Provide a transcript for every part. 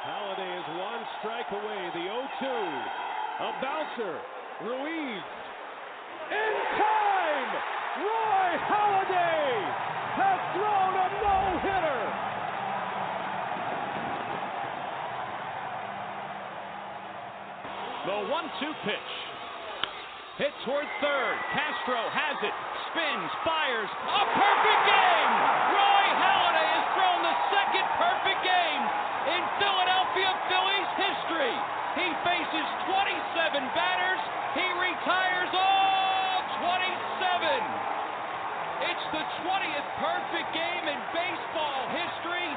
Halladay is one strike away. The 0-2. A bouncer. Ruiz. In time! Roy Halladay has thrown a no-hitter. The one-two pitch. Hit toward third. Castro has it. Spins, fires. A perfect game! Roy Halladay thrown the second perfect game in Philadelphia Phillies history. He faces 27 batters. He retires all 27. It's the 20th perfect game in baseball history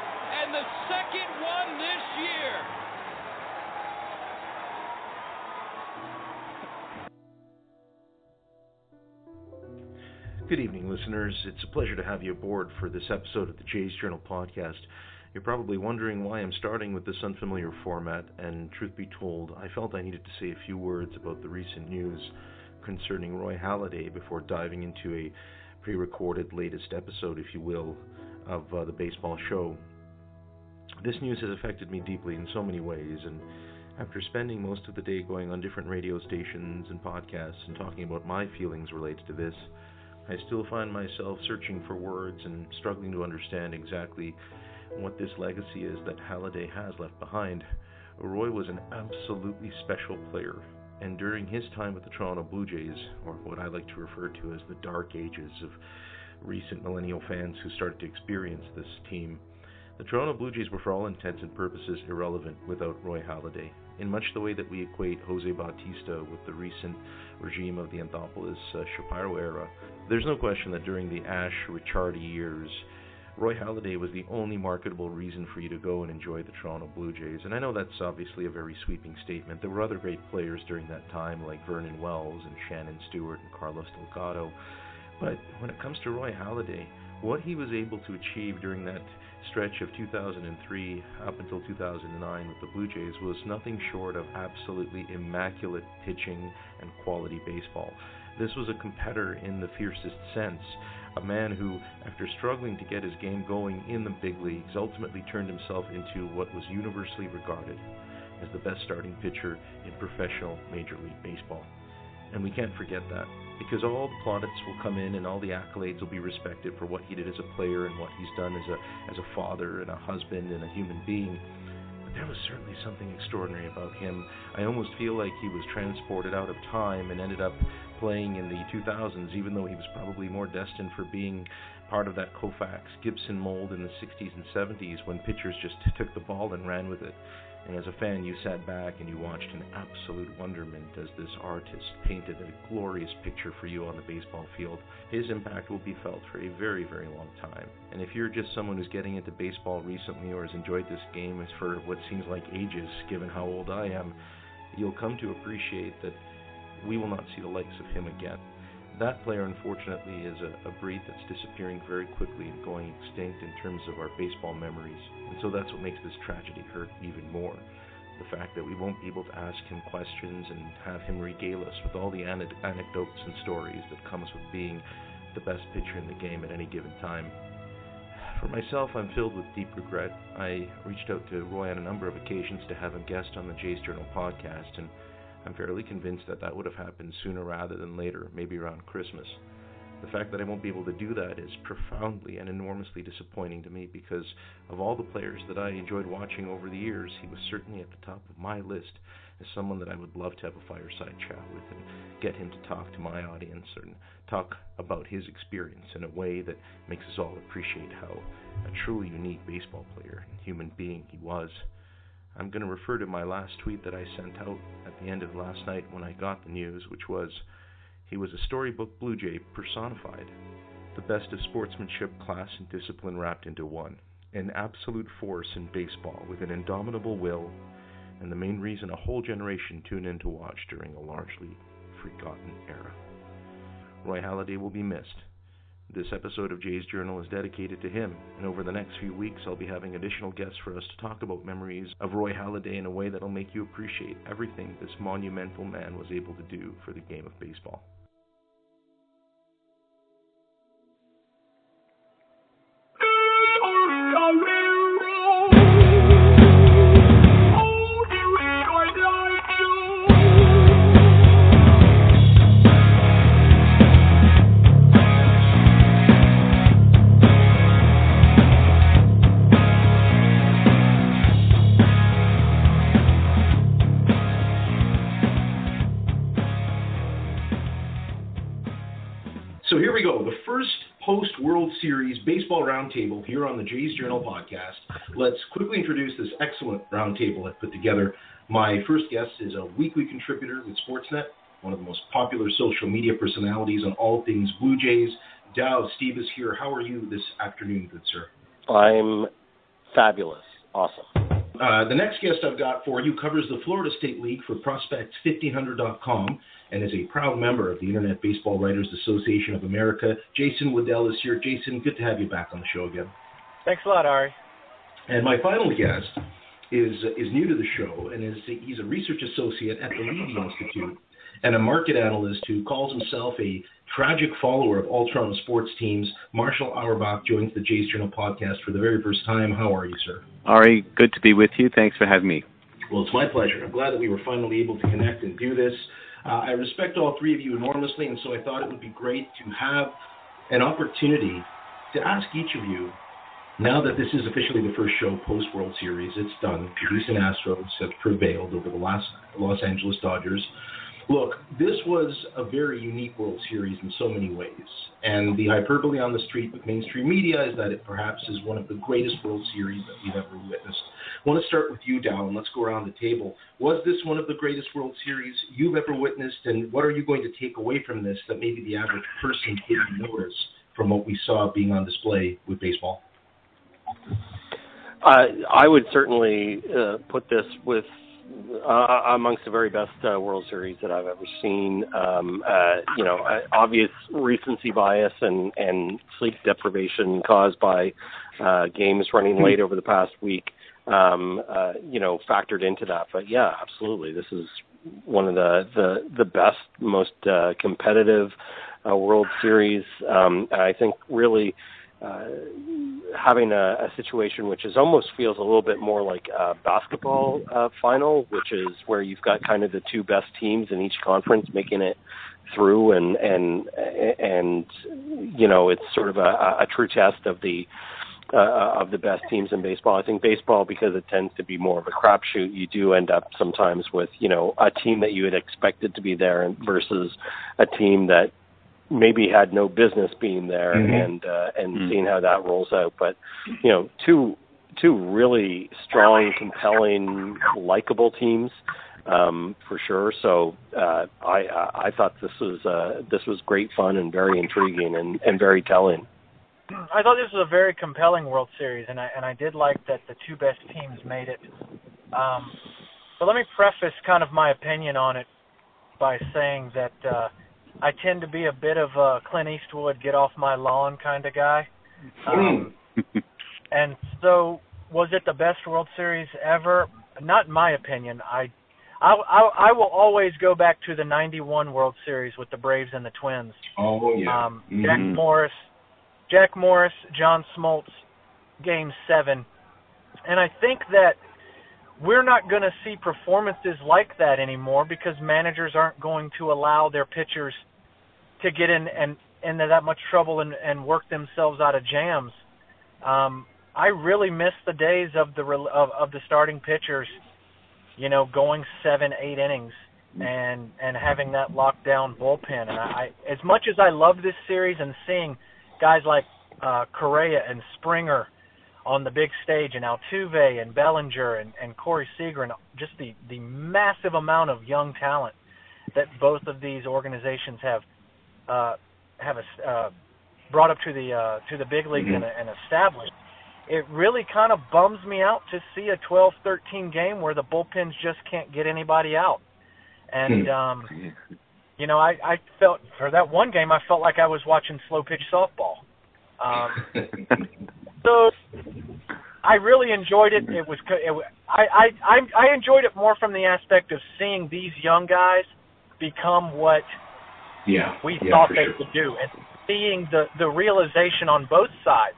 and the second one this year. Good evening, listeners. It's a pleasure to have you aboard for this episode of the Jays Journal podcast. You're probably wondering why I'm starting with this unfamiliar format, and truth be told, I felt I needed to say a few words about the recent news concerning Roy Halladay before diving into a pre recorded latest episode, if you will, of uh, the baseball show. This news has affected me deeply in so many ways, and after spending most of the day going on different radio stations and podcasts and talking about my feelings related to this, I still find myself searching for words and struggling to understand exactly what this legacy is that Halladay has left behind. Roy was an absolutely special player, and during his time with the Toronto Blue Jays, or what I like to refer to as the dark ages of recent millennial fans who started to experience this team, the Toronto Blue Jays were for all intents and purposes irrelevant without Roy Halladay, in much the way that we equate Jose Bautista with the recent regime of the Anthopoulos uh, Shapiro era. There's no question that during the Ash Ricciardi years, Roy Halladay was the only marketable reason for you to go and enjoy the Toronto Blue Jays. And I know that's obviously a very sweeping statement. There were other great players during that time, like Vernon Wells and Shannon Stewart and Carlos Delgado. But when it comes to Roy Halladay, what he was able to achieve during that stretch of 2003 up until 2009 with the Blue Jays was nothing short of absolutely immaculate pitching and quality baseball. This was a competitor in the fiercest sense, a man who, after struggling to get his game going in the big leagues, ultimately turned himself into what was universally regarded as the best starting pitcher in professional Major League Baseball. And we can't forget that because all the plaudits will come in and all the accolades will be respected for what he did as a player and what he's done as a as a father and a husband and a human being. But there was certainly something extraordinary about him. I almost feel like he was transported out of time and ended up playing in the 2000s, even though he was probably more destined for being part of that Koufax Gibson mold in the 60s and 70s when pitchers just took the ball and ran with it. And as a fan, you sat back and you watched in absolute wonderment as this artist painted a glorious picture for you on the baseball field. His impact will be felt for a very, very long time. And if you're just someone who's getting into baseball recently or has enjoyed this game for what seems like ages, given how old I am, you'll come to appreciate that we will not see the likes of him again. That player, unfortunately, is a, a breed that's disappearing very quickly and going extinct in terms of our baseball memories. And so that's what makes this tragedy hurt even more. The fact that we won't be able to ask him questions and have him regale us with all the anecdotes and stories that comes with being the best pitcher in the game at any given time. For myself, I'm filled with deep regret. I reached out to Roy on a number of occasions to have him guest on the Jays Journal podcast, and I'm fairly convinced that that would have happened sooner rather than later, maybe around Christmas. The fact that I won't be able to do that is profoundly and enormously disappointing to me because of all the players that I enjoyed watching over the years, he was certainly at the top of my list as someone that I would love to have a fireside chat with and get him to talk to my audience and talk about his experience in a way that makes us all appreciate how a truly unique baseball player and human being he was. I'm going to refer to my last tweet that I sent out at the end of last night when I got the news, which was he was a storybook Blue Jay personified, the best of sportsmanship, class, and discipline wrapped into one, an absolute force in baseball with an indomitable will, and the main reason a whole generation tuned in to watch during a largely forgotten era. Roy Halladay will be missed, this episode of Jay's Journal is dedicated to him, and over the next few weeks, I'll be having additional guests for us to talk about memories of Roy Halladay in a way that'll make you appreciate everything this monumental man was able to do for the game of baseball. Series baseball roundtable here on the Jays Journal podcast. Let's quickly introduce this excellent roundtable I've put together. My first guest is a weekly contributor with Sportsnet, one of the most popular social media personalities on all things Blue Jays. Dow, Steve is here. How are you this afternoon, good sir? I'm fabulous. Awesome. Uh, the next guest I've got for you covers the Florida State League for Prospects1500.com and is a proud member of the Internet Baseball Writers Association of America. Jason Waddell is here. Jason, good to have you back on the show again. Thanks a lot, Ari. And my final guest is is new to the show and is he's a research associate at the Levy Institute and a market analyst who calls himself a tragic follower of all Toronto sports teams. Marshall Auerback joins the Jays Journal podcast for the very first time. How are you, sir? Ari, good to be with you. Thanks for having me. Well, it's my pleasure. I'm glad that we were finally able to connect and do this. Uh, I respect all three of you enormously, and so I thought it would be great to have an opportunity to ask each of you now that this is officially the first show post World Series, it's done. The Houston Astros have prevailed over the last Los Angeles Dodgers. Look, this was a very unique World Series in so many ways. And the hyperbole on the street with mainstream media is that it perhaps is one of the greatest World Series that we've ever witnessed. I want to start with you, and let's go around the table. Was this one of the greatest World Series you've ever witnessed? And what are you going to take away from this that maybe the average person didn't notice from what we saw being on display with baseball? Uh, I would certainly uh, put this with uh, amongst the very best uh, World Series that I've ever seen. Um, uh, you know, uh, obvious recency bias and and sleep deprivation caused by uh, games running late over the past week. Um, uh, you know, factored into that. But yeah, absolutely, this is one of the the the best, most uh, competitive uh, World Series. Um, I think really uh, having a, a situation which is almost feels a little bit more like a basketball uh, final, which is where you've got kind of the two best teams in each conference making it through, and and and you know it's sort of a, a true test of the uh, of the best teams in baseball. I think baseball, because it tends to be more of a crapshoot, you do end up sometimes with you know a team that you had expected to be there versus a team that maybe had no business being there mm-hmm. and uh, and mm-hmm. seeing how that rolls out. But you know, two two really strong, compelling, likable teams um, for sure. So uh, I I thought this was uh, this was great fun and very intriguing and, and very telling. I thought this was a very compelling World Series, and I and I did like that the two best teams made it. Um, but let me preface kind of my opinion on it by saying that uh, I tend to be a bit of a Clint Eastwood, get off my lawn kind of guy. Um, and so, was it the best World Series ever? Not in my opinion. I, I, I, I will always go back to the '91 World Series with the Braves and the Twins. Oh yeah. Um, mm-hmm. Jack Morris, Jack Morris, John Smoltz, Game Seven, and I think that we're not going to see performances like that anymore because managers aren't going to allow their pitchers to get in and into that much trouble and, and work themselves out of jams. Um, I really miss the days of the of, of the starting pitchers, you know, going seven, eight innings and and having that lockdown bullpen. And I, I as much as I love this series and seeing guys like uh, Correa and Springer on the big stage, and Altuve and Bellinger and, and Corey Seager, and just the the massive amount of young talent that both of these organizations have uh, have a, uh, brought up to the uh, to the big leagues mm-hmm. and, and established. It really kind of bums me out to see a 12-13 game where the bullpens just can't get anybody out. And hmm. um, you know, I, I felt for that one game, I felt like I was watching slow pitch softball. Um, so I really enjoyed it. It was it, I, I I enjoyed it more from the aspect of seeing these young guys become what yeah, we yeah, thought they sure. could do, and seeing the the realization on both sides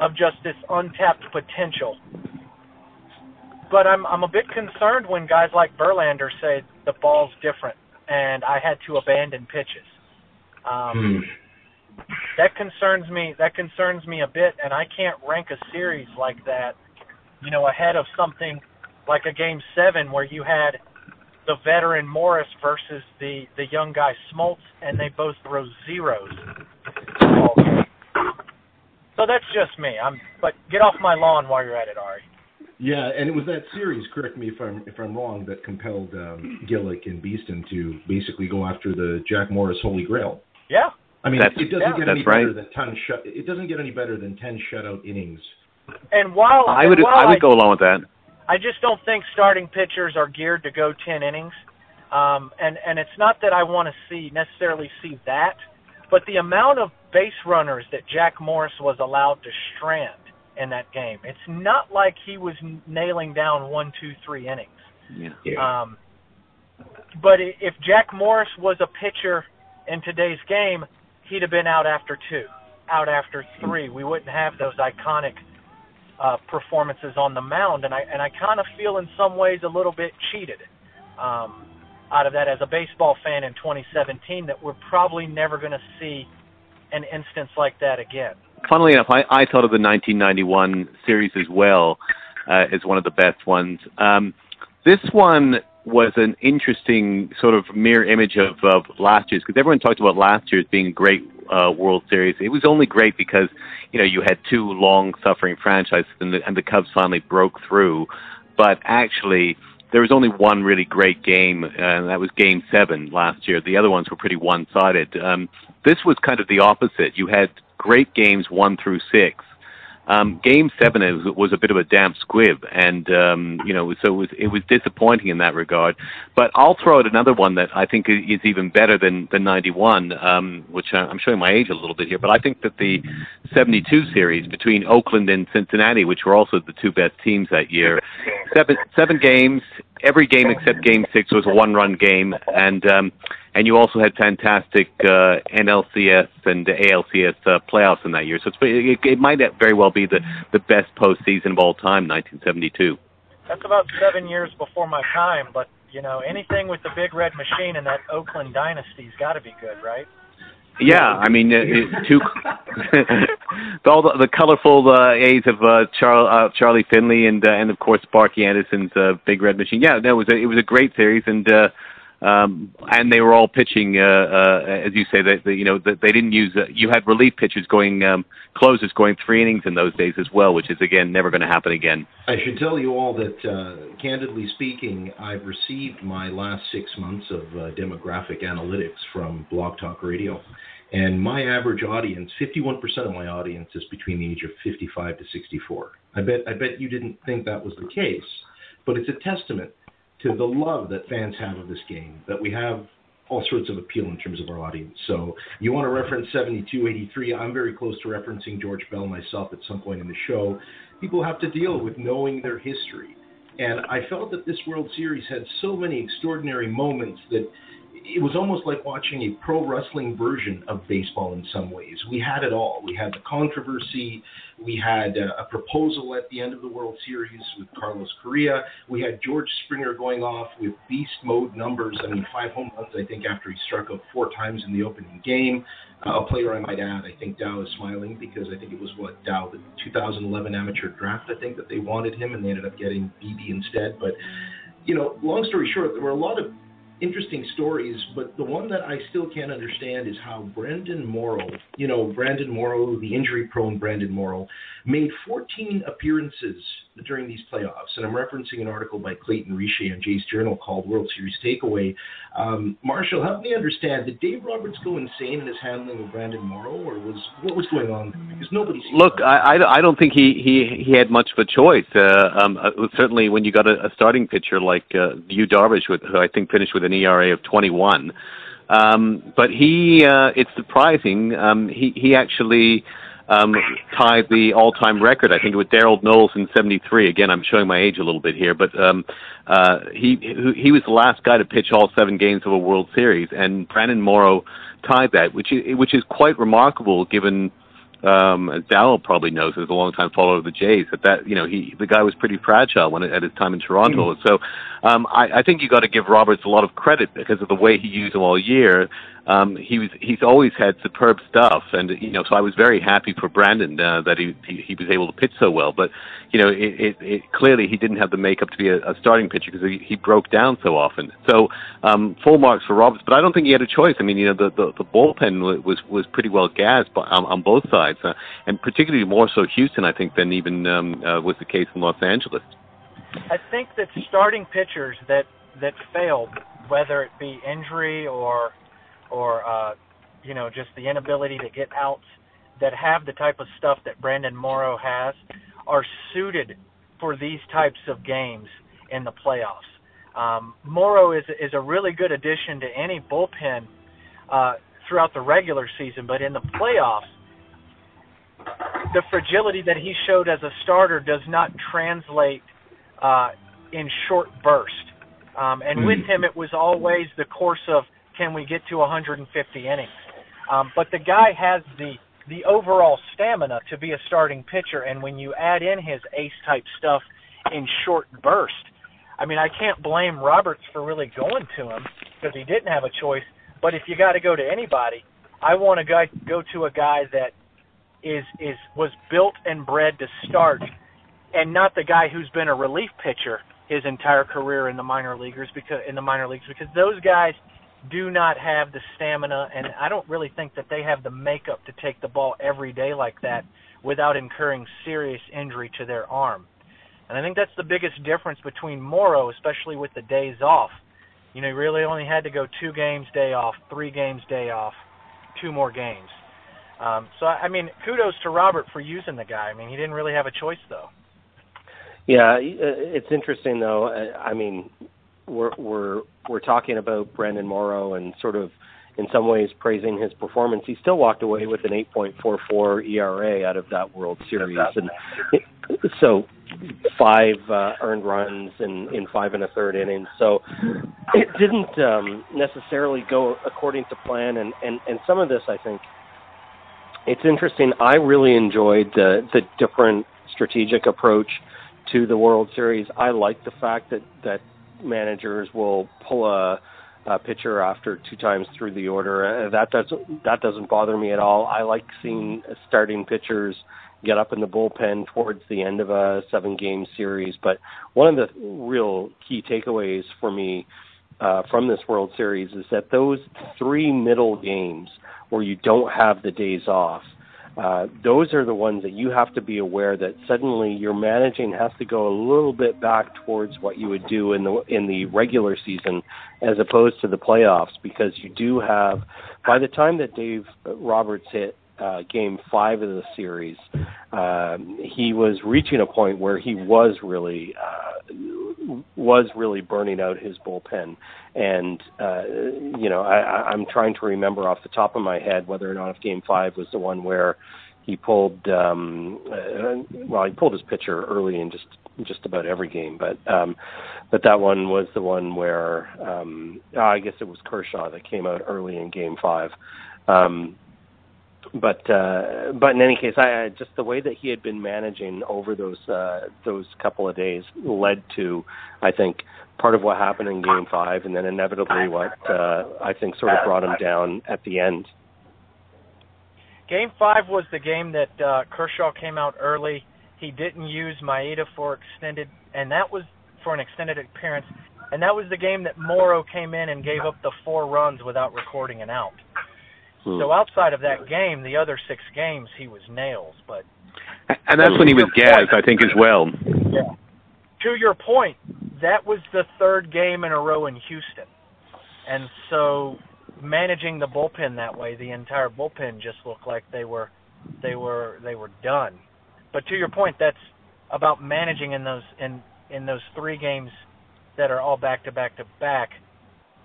of just this untapped potential. But I'm I'm a bit concerned when guys like Verlander say the ball's different, and I had to abandon pitches. Um, hmm that concerns me. That concerns me a bit, and I can't rank a series like that, you know, ahead of something like a game seven where you had the veteran Morris versus the the young guy Smoltz, and they both throw zeros. So that's just me. I'm but get off my lawn while you're at it, Ari. Yeah, and it was that series. Correct me if I'm if I'm wrong. That compelled um, Gillick and Beeston to basically go after the Jack Morris Holy Grail. Yeah. I mean, That's- it doesn't yeah, get any that's right. better than ten shut. It doesn't get any better than ten shutout innings. And while I would while I would go along with that. I just don't think starting pitchers are geared to go 10 innings. Um, and, and it's not that I want to see necessarily see that, but the amount of base runners that Jack Morris was allowed to strand in that game, it's not like he was nailing down one, two, three innings. Yeah. Um, but if Jack Morris was a pitcher in today's game, he'd have been out after two, out after three. We wouldn't have those iconic uh, performances on the mound, and I and I kind of feel in some ways a little bit cheated um, out of that as a baseball fan in 2017. That we're probably never going to see an instance like that again. Funnily enough, I, I thought of the 1991 series as well uh, as one of the best ones. Um, this one was an interesting sort of mirror image of, of last year's because everyone talked about last year's being a great uh, World Series. It was only great because you know you had two long-suffering franchises and the, and the Cubs finally broke through. But actually, there was only one really great game, and that was Game Seven last year. The other ones were pretty one-sided. Um, this was kind of the opposite. You had great games one through six. Um, game seven was a bit of a damp squib, and um, you know, so it was it was disappointing in that regard. But I'll throw out another one that I think is even better than than '91, um, which I'm showing my age a little bit here. But I think that the '72 series between Oakland and Cincinnati, which were also the two best teams that year, seven seven games, every game except Game Six was a one-run game, and um, and you also had fantastic uh, NLCS and ALCS uh, playoffs in that year. So it, it might very well be the the best postseason of all time, 1972. That's about seven years before my time, but you know anything with the big red machine and that Oakland dynasty's got to be good, right? Yeah, I mean, two all the, the colorful uh, A's of uh, Char, uh, Charlie Finley and uh, and of course Sparky Anderson's uh, Big Red Machine. Yeah, no, it was a, it was a great series, and uh, um, and they were all pitching, uh, uh, as you say, that that, you know that they didn't use. Uh, you had relief pitchers going, um, closers going three innings in those days as well, which is again never going to happen again. I should tell you all that, uh, candidly speaking, I've received my last six months of uh, demographic analytics from Blog Talk Radio. And my average audience, 51% of my audience is between the age of 55 to 64. I bet, I bet you didn't think that was the case, but it's a testament to the love that fans have of this game, that we have all sorts of appeal in terms of our audience. So you want to reference 72, 83. I'm very close to referencing George Bell myself at some point in the show. People have to deal with knowing their history. And I felt that this World Series had so many extraordinary moments that it was almost like watching a pro wrestling version of baseball in some ways. We had it all. We had the controversy. We had uh, a proposal at the end of the World Series with Carlos Correa. We had George Springer going off with beast mode numbers. I mean, five home runs, I think, after he struck out four times in the opening game. Uh, a player I might add, I think Dow is smiling because I think it was what Dow, the 2011 amateur draft, I think that they wanted him and they ended up getting Beede instead. But, you know, long story short, there were a lot of interesting stories, but the one that I still can't understand is how Brandon Morrow, you know, Brandon Morrow, the injury prone Brandon Morrow, made 14 appearances during these playoffs. And I'm referencing an article by Clayton Richer on Jay's Journal called World Series Takeaway. Um, Marshall, help me understand. Did Dave Roberts go insane in his handling of Brandon Morrow, or was what was going on? Because nobody Look, I, I, I don't think he, he, he had much of a choice. Uh, um, uh, certainly, when you got a, a starting pitcher like uh, Yu Darvish, with, who I think finished with an ERA of 21, um, but he, uh, it's surprising. Um, he, he actually um, tied the all-time record. I think it was Darold Knowles in '73. Again, I'm showing my age a little bit here, but um, uh, he he was the last guy to pitch all seven games of a World Series, and Brandon Morrow tied that, which is, which is quite remarkable given um, as Dowell probably knows as a longtime follower of the Jays, that that you know he the guy was pretty fragile when at his time in Toronto. So um, I, I think you got to give Roberts a lot of credit because of the way he used him all year. Um, he was he's always had superb stuff, and you know, so I was very happy for Brandon uh, that he, he he was able to pitch so well. But you know, it, it, it clearly he didn't have the makeup to be a, a starting pitcher because he, he broke down so often. So um, full marks for Roberts, but I don't think he had a choice. I mean, you know, the the, the bullpen was was pretty well gassed on, on both sides, uh, and particularly more so Houston, I think, than even um, uh, was the case in Los Angeles. I think that starting pitchers that that failed, whether it be injury or or uh, you know just the inability to get outs that have the type of stuff that Brandon Morrow has are suited for these types of games in the playoffs. Um, Morrow is is a really good addition to any bullpen uh, throughout the regular season, but in the playoffs, the fragility that he showed as a starter does not translate uh, in short bursts. Um, and mm-hmm. with him, it was always the course of can we get to 150 innings? Um, but the guy has the the overall stamina to be a starting pitcher, and when you add in his ace type stuff in short bursts, I mean, I can't blame Roberts for really going to him because he didn't have a choice. But if you got to go to anybody, I want to go go to a guy that is is was built and bred to start, and not the guy who's been a relief pitcher his entire career in the minor leaguers because in the minor leagues because those guys do not have the stamina, and I don't really think that they have the makeup to take the ball every day like that without incurring serious injury to their arm. And I think that's the biggest difference between Morrow, especially with the days off. You know, he really only had to go two games day off, three games day off, two more games. Um, so I mean, kudos to Robert for using the guy. I mean, he didn't really have a choice though. Yeah, it's interesting though. I mean, we're we're we're talking about Brandon Morrow and sort of in some ways praising his performance. He still walked away with an 8.44 ERA out of that World Series, and it, so five uh, earned runs in in five and a third innings. So it didn't um, necessarily go according to plan, and and and some of this I think it's interesting. I really enjoyed the the different strategic approach to the World Series. I like the fact that that managers will pull a, a pitcher after two times through the order. Uh, that doesn't that doesn't bother me at all. I like seeing starting pitchers get up in the bullpen towards the end of a seven game series. But one of the real key takeaways for me uh, from this World Series is that those three middle games where you don't have the days off uh, those are the ones that you have to be aware that suddenly your managing has to go a little bit back towards what you would do in the in the regular season as opposed to the playoffs because you do have by the time that Dave Roberts hit uh, game five of the series, um, he was reaching a point where he was really uh, was really burning out his bullpen. And uh, you know, I, I'm trying to remember off the top of my head whether or not if game five was the one where he pulled um uh, well he pulled his pitcher early in just just about every game but um but that one was the one where um I guess it was Kershaw that came out early in game 5 um but uh, but in any case, I, just the way that he had been managing over those uh, those couple of days led to, I think, part of what happened in Game Five, and then inevitably what uh, I think sort of brought him down at the end. Game Five was the game that uh, Kershaw came out early. He didn't use Maeda for extended, and that was for an extended appearance, and that was the game that Morrow came in and gave up the four runs without recording an out. Hmm. So outside of that game, the other six games he was nails. But and that's when he was gassed, I think, as well. Yeah. To your point, that was the third game in a row in Houston, and so managing the bullpen that way, the entire bullpen just looked like they were they were they were done. But to your point, that's about managing in those in in those three games that are all back to back to back.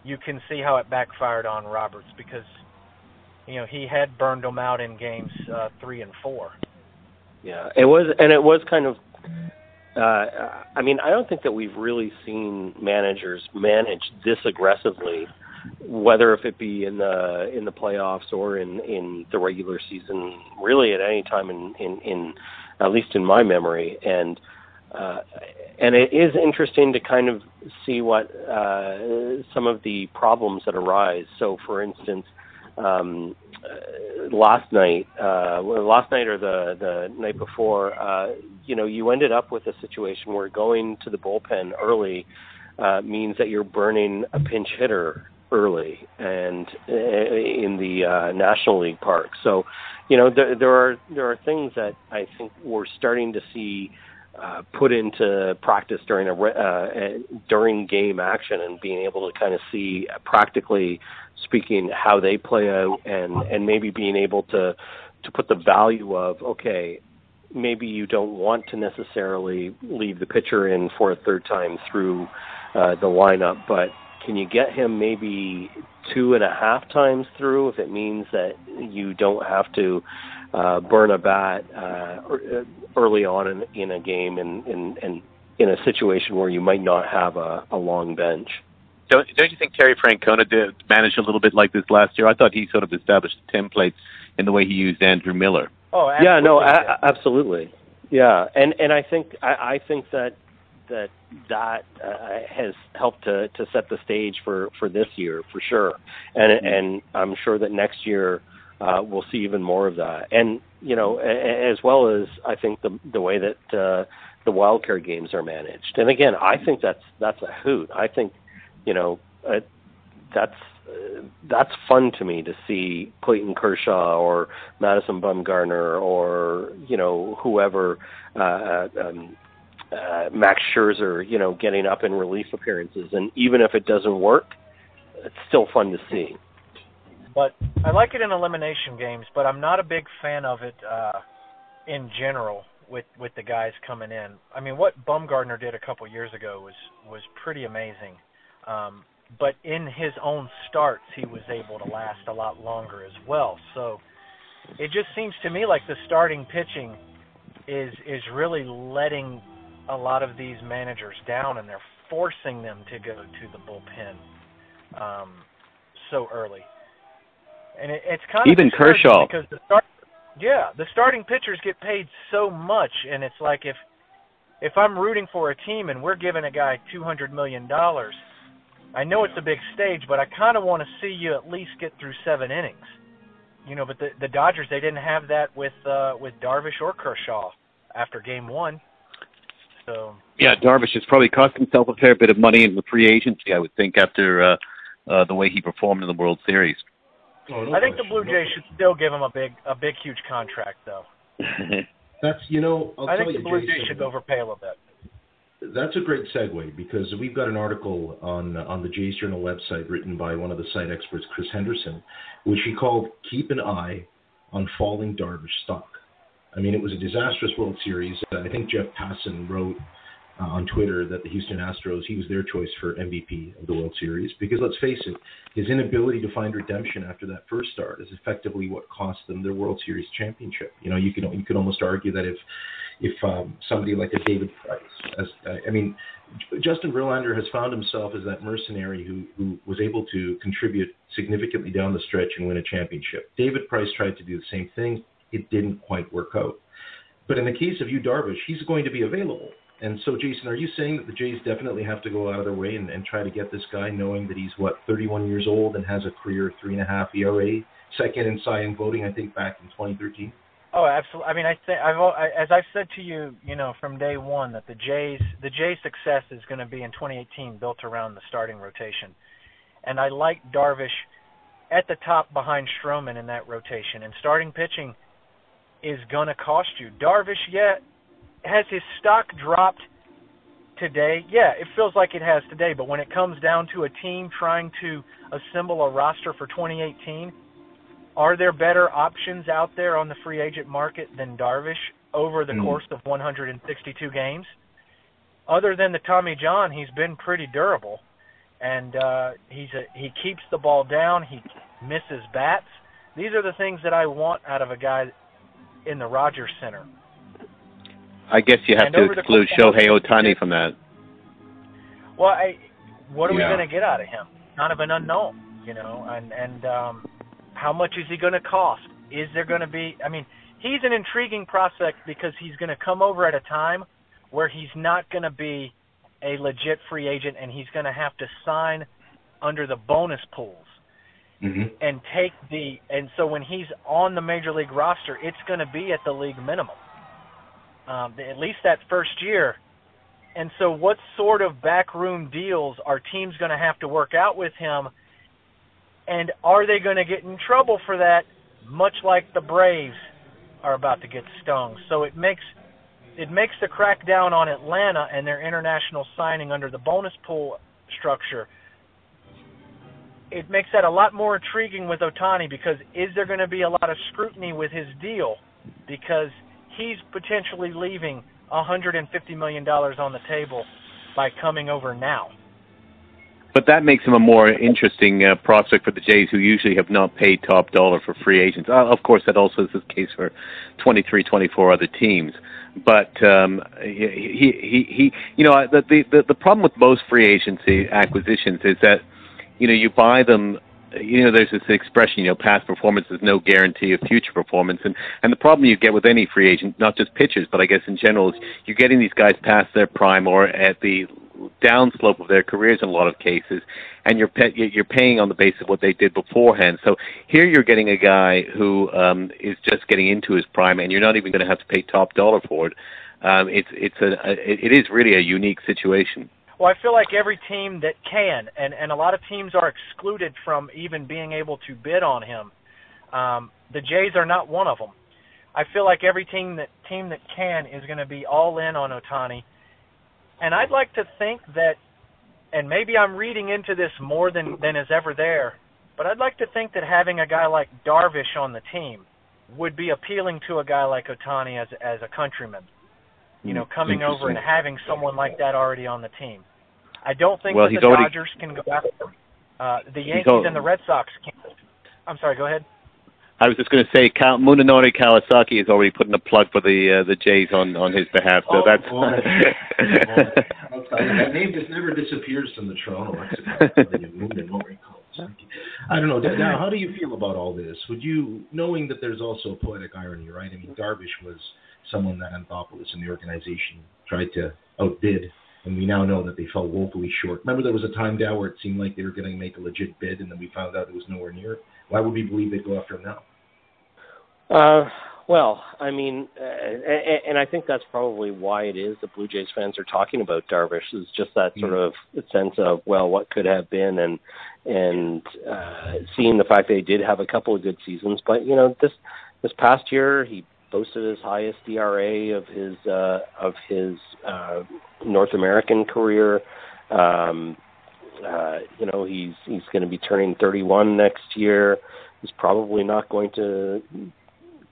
You can see how it backfired on Roberts because you know he had burned them out in games uh, three and four. Yeah, it was, and it was kind of. Uh, I mean, I don't think that we've really seen managers manage this aggressively, whether if it be in the in the playoffs or in in the regular season, really at any time in in, in at least in my memory. And uh, and it is interesting to kind of see what uh, some of the problems that arise. So, for instance, um, uh, last night, uh, last night or the the night before, uh, you know, you ended up with a situation where going to the bullpen early uh, means that you're burning a pinch hitter early and uh, in the uh, National League park. So, you know, there, there are there are things that I think we're starting to see uh, put into practice during a uh, during game action and being able to kind of see practically speaking how they play out and and maybe being able to to put the value of okay maybe you don't want to necessarily leave the pitcher in for a third time through uh, the lineup but can you get him maybe two and a half times through if it means that you don't have to uh, burn a bat uh, early on in, in a game and, and, and in a situation where you might not have a, a long bench? Don't, don't you think Terry Francona did manage a little bit like this last year? I thought he sort of established templates in the way he used Andrew Miller. Oh, absolutely. yeah, no, a- absolutely, yeah, and and I think I, I think that that that uh, has helped to to set the stage for for this year for sure, and mm-hmm. and I'm sure that next year uh, we'll see even more of that, and you know a, as well as I think the the way that uh, the wild card games are managed, and again I think that's that's a hoot. I think you know uh, that's uh, that's fun to me to see Clayton Kershaw or Madison Bumgarner or you know whoever uh, um, uh, Max Scherzer, you know, getting up in relief appearances, and even if it doesn't work, it's still fun to see. But I like it in elimination games, but I'm not a big fan of it uh, in general with with the guys coming in. I mean, what Bumgarner did a couple years ago was was pretty amazing. Um, but in his own starts, he was able to last a lot longer as well. So it just seems to me like the starting pitching is is really letting a lot of these managers down, and they're forcing them to go to the bullpen um, so early. And it, it's kind even of Kershaw because the start, yeah, the starting pitchers get paid so much, and it's like if if I'm rooting for a team and we're giving a guy two hundred million dollars, I know it's a big stage, but I kind of want to see you at least get through seven innings. You know, but the the Dodgers they didn't have that with uh, with Darvish or Kershaw after Game One. So yeah, Darvish has probably cost himself a fair bit of money in the free agency, I would think, after uh, uh, the way he performed in the World Series. Oh, no I think the Blue Jays should still give him a big, a big, huge contract, though. That's you know. I'll I think the you, Blue Jays Jays should overpay a little bit. That's a great segue because we've got an article on on the Jays Journal website written by one of the site experts, Chris Henderson, which he called "Keep an Eye on Falling Darvish Stock." I mean, it was a disastrous World Series. I think Jeff Passan wrote uh, on Twitter that the Houston Astros, he was their choice for MVP of the World Series because let's face it, his inability to find redemption after that first start is effectively what cost them their World Series championship. You know, you can you could almost argue that if if um, somebody like a David Price, as I mean, Justin Verlander has found himself as that mercenary who who was able to contribute significantly down the stretch and win a championship. David Price tried to do the same thing it didn't quite work out. But in the case of Yu Darvish, he's going to be available. And so, Jason, are you saying that the Jays definitely have to go out of their way and, and try to get this guy, knowing that he's what 31 years old and has a career three and a half ERA, second in Cy Young voting, I think, back in 2013? Oh, absolutely. I mean, I think I've I, as I've said to you, you know, from day one, that the Jays the Jays' success is going to be in 2018 built around the starting rotation, and I like Darvish at the top behind Stroman in that rotation. And starting pitching is going to cost you. Darvish, yeah, has his stock dropped today? Yeah, it feels like it has today. But when it comes down to a team trying to assemble a roster for 2018, are there better options out there on the free agent market than Darvish over the mm. course of 162 games? Other than the Tommy John, he's been pretty durable, and uh, he's a, he keeps the ball down. He misses bats. These are the things that I want out of a guy in the Rogers Center. I guess you have and to exclude Shohei Ohtani from that. Well, I, what are yeah. we going to get out of him? Kind of an unknown, you know. And and um, how much is he going to cost? Is there going to be? I mean, he's an intriguing prospect because he's going to come over at a time where he's not going to be a legit free agent, and he's going to have to sign under the bonus pools. mm-hmm. and take the and so when he's on the major league roster, it's going to be at the league minimum, um, at least that first year. And so, what sort of backroom deals are teams going to have to work out with him? And are they going to get in trouble for that, much like the Braves are about to get stung? So it makes it makes the crackdown on Atlanta and their international signing under the bonus pool structure it makes that a lot more intriguing with Ohtani because is there going to be a lot of scrutiny with his deal because he's potentially leaving 150 million dollars on the table by coming over now. But that makes him a more interesting uh, prospect for the Jays, who usually have not paid top dollar for free agents. Uh, of course, that also is the case for 23, 24 other teams. But um, he, he, he, you know, the, the the problem with most free agency acquisitions is that you know, you buy them. You know, there's this expression, you know, past performance is no guarantee of future performance, and and the problem you get with any free agent, not just pitchers, but I guess in general, is you're getting these guys past their prime or at the downslope of their careers in a lot of cases, and you're pe- you're paying on the basis of what they did beforehand. So here you're getting a guy who um, is just getting into his prime, and you're not even going to have to pay top dollar for it. Um, it's it's a, a it is really a unique situation. Well, I feel like every team that can, and and a lot of teams are excluded from even being able to bid on him. Um, the Jays are not one of them. I feel like every team that team that can is going to be all in on Ohtani, and I'd like to think that, and maybe I'm reading into this more than than is ever there, but I'd like to think that having a guy like Darvish on the team would be appealing to a guy like Ohtani as as a countryman you know, coming over and having someone like that already on the team. I don't think well, that the already, Dodgers can go after uh, the Yankees and the Red Sox can't. I'm sorry, go ahead. I was just going to say, Munenori Kawasaki is already putting a plug for the uh, the Jays on on his behalf. So oh, that's. That name just never disappears from the Toronto I don't know. Now, how do you feel about all this? Would you, knowing that there's also a poetic irony, right? I mean, Darvish was someone that Anthopoulos and the organization tried to outbid, and we now know that they fell woefully short. Remember, there was a time down where it seemed like they were going to make a legit bid, and then we found out it was nowhere near it. Why would we believe they'd go after him now? Uh, well, I mean, uh, and, I think that's probably why it is the Blue Jays fans are talking about Darvish is just that sort mm. of sense of well, what could have been, and and uh, seeing the fact that he did have a couple of good seasons, but you know this this past year he posted his highest ERA of his uh, of his uh, North American career. Um, uh, you know, he's he's going to be turning 31 next year. He's probably not going to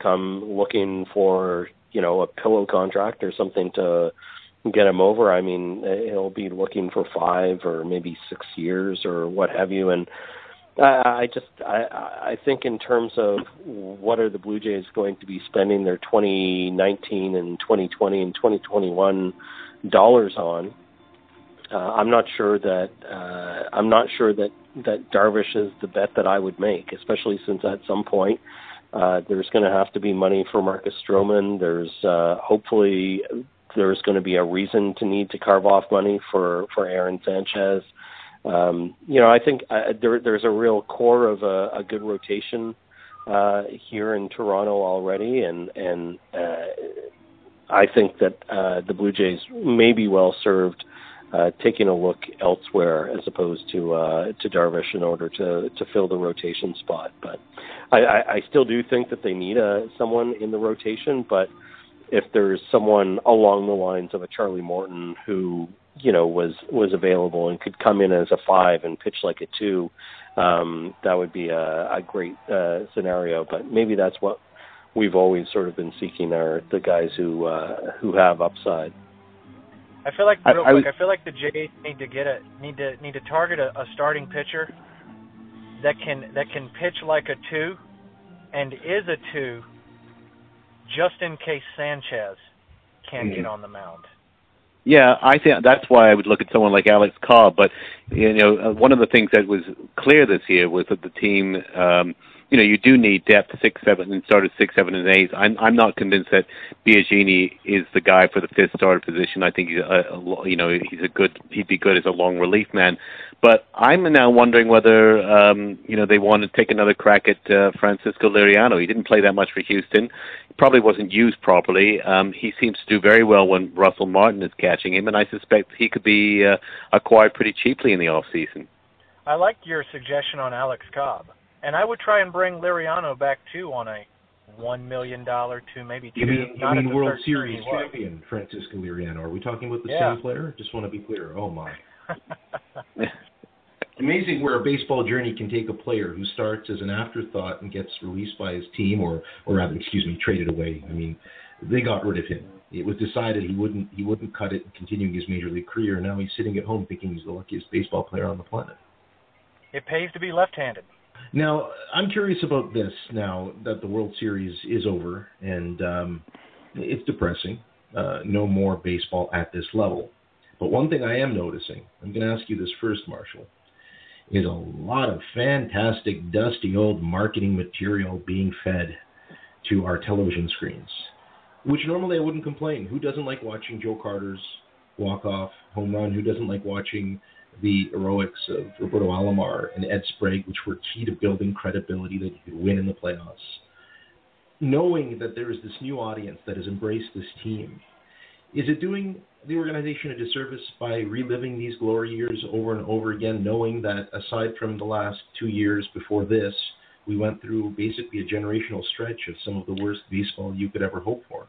come looking for you know a pillow contract or something to get him over. I mean, he'll be looking for five or maybe six years or what have you, and I, I just I, I think in terms of what are the Blue Jays going to be spending their 2019 and 2020 and 2021 dollars on. Uh, I'm not sure that uh, I'm not sure that that Darvish is the bet that I would make, especially since at some point uh, there's going to have to be money for Marcus Stroman. There's uh, hopefully there's going to be a reason to need to carve off money for for Aaron Sanchez. Um, you know, I think uh, there, there's a real core of a, a good rotation uh, here in Toronto already, and and uh, I think that uh, the Blue Jays may be well served uh, taking a look elsewhere as opposed to uh, to Darvish in order to to fill the rotation spot. But I, I, I still do think that they need a someone in the rotation, but if there's someone along the lines of a Charlie Morton who you know was was available and could come in as a five and pitch like a two, um, that would be a, a great uh, scenario. But maybe that's what we've always sort of been seeking are the guys who uh, who have upside. I feel like real I, quick. I, I feel like the Jays need to get a need to need to target a, a starting pitcher that can that can pitch like a two and is a two, just in case Sanchez can't mm-hmm. get on the mound. Yeah, I think that's why I would look at someone like Alex Cobb. But you know, uh, one of the things that was clear this year was that the team, um, you know, you do need depth six, seven, and started six, seven, and eight. I'm I'm not convinced that Biagini is the guy for the fifth starter position. I think he's a, a you know he's a good he'd be good as a long relief man. But I'm now wondering whether um, you know they want to take another crack at uh, Francisco Liriano. He didn't play that much for Houston. He probably wasn't used properly. Um, he seems to do very well when Russell Martin is catching him, and I suspect he could be uh, acquired pretty cheaply in the off season. I like your suggestion on Alex Cobb, and I would try and bring Liriano back too on a one million dollar to maybe two. You mean, you mean World Series champion Francisco Liriano? Are we talking about the yeah. same player? Just want to be clear. Oh my. Amazing where a baseball journey can take a player who starts as an afterthought and gets released by his team, or, or rather, excuse me, traded away. I mean, they got rid of him. It was decided he wouldn't he wouldn't cut it, continuing his major league career. Now he's sitting at home thinking he's the luckiest baseball player on the planet. It pays to be left-handed. Now, I'm curious about this. Now that the World Series is over, and um, it's depressing. Uh, no more baseball at this level. But one thing I am noticing, I'm going to ask you this first, Marshall, is a lot of fantastic, dusty old marketing material being fed to our television screens, which normally I wouldn't complain. Who doesn't like watching Joe Carter's walk-off home run? Who doesn't like watching the heroics of Roberto Alomar and Ed Sprague, which were key to building credibility that you could win in the playoffs? Knowing that there is this new audience that has embraced this team, is it doing the organization a disservice by reliving these glory years over and over again, knowing that aside from the last two years before this, we went through basically a generational stretch of some of the worst baseball you could ever hope for.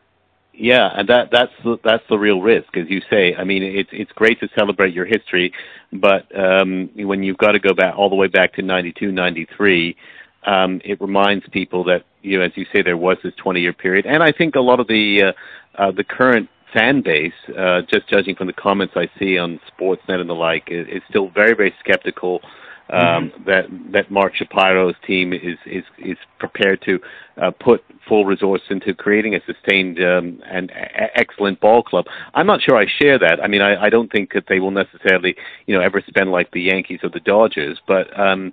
Yeah, and that that's the, that's the real risk, as you say. I mean, it's it's great to celebrate your history, but um, when you've got to go back all the way back to '92, '93, um, it reminds people that you know, as you say, there was this 20-year period, and I think a lot of the uh, uh, the current fan base, uh, just judging from the comments I see on Sportsnet and the like, is, is still very, very skeptical um, mm-hmm. that that Mark Shapiro's team is is is prepared to uh, put full resource into creating a sustained um, and a- excellent ball club. I'm not sure I share that. I mean, I, I don't think that they will necessarily, you know, ever spend like the Yankees or the Dodgers, but um,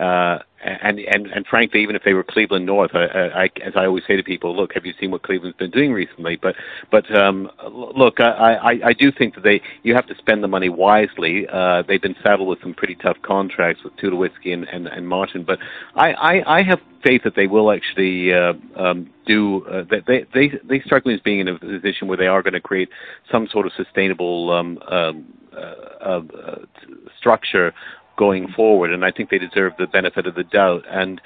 uh, and and and frankly, even if they were Cleveland North, I, I, as I always say to people, look, have you seen what Cleveland's been doing recently? But but um, look, I, I I do think that they you have to spend the money wisely. Uh, they've been saddled with some pretty tough contracts with Tulowitzki and, and and Martin, but I I, I have faith that they will actually uh, um, do uh, that. They they they strike me as being in a position where they are going to create some sort of sustainable um, um, uh, uh, structure going forward, and I think they deserve the benefit of the doubt. And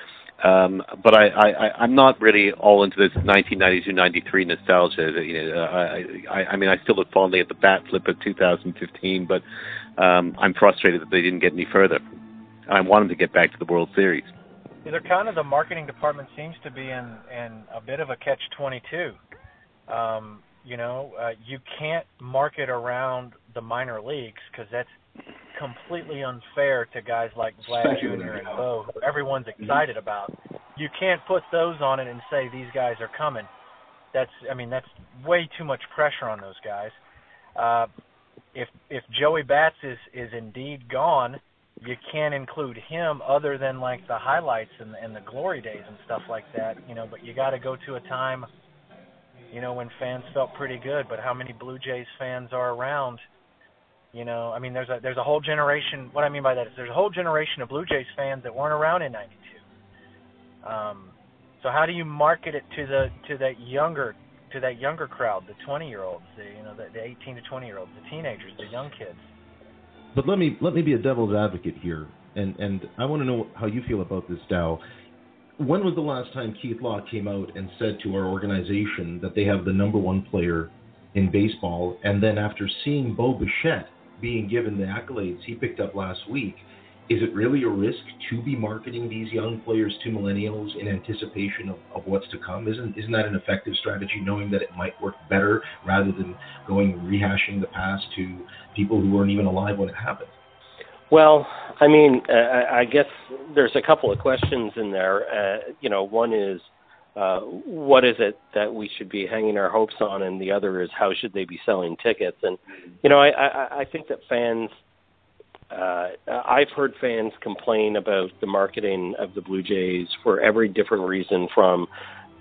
um, but I, I, I'm not really all into this 1992-93 nostalgia. You know, I, I, I mean, I still look fondly at the bat flip of 2015, but um, I'm frustrated that they didn't get any further. I want them to get back to the World Series. Yeah, they're kind of the marketing department seems to be in in a bit of a catch-22. Um, you know, uh, you can't market around the minor leagues because that's completely unfair to guys like Vlad Jr. and Bo, who everyone's excited about. You can't put those on it and say these guys are coming. That's, I mean, that's way too much pressure on those guys. Uh, if if Joey Bats is is indeed gone, you can't include him other than like the highlights and and the glory days and stuff like that. You know, but you got to go to a time, you know, when fans felt pretty good. But how many Blue Jays fans are around? You know, I mean, there's a there's a whole generation. What I mean by that is there's a whole generation of Blue Jays fans that weren't around in '92. Um, so how do you market it to the to that younger to that younger crowd, the 20 year olds, the you know the, the 18 to 20 year olds, the teenagers, the young kids? But let me let me be a devil's advocate here, and and I want to know how you feel about this, Dow. When was the last time Keith Law came out and said to our organization that they have the number one player in baseball, and then after seeing Bo Bichette being given the accolades he picked up last week, is it really a risk to be marketing these young players to millennials in anticipation of, of what's to come? Isn't isn't that an effective strategy, knowing that it might work better rather than going rehashing the past to people who weren't even alive when it happened? Well, I mean, uh, I guess there's a couple of questions in there. Uh, you know, one is uh, what is it that we should be hanging our hopes on, and the other is how should they be selling tickets. And you know, I I, I think that fans uh, I've heard fans complain about the marketing of the Blue Jays for every different reason from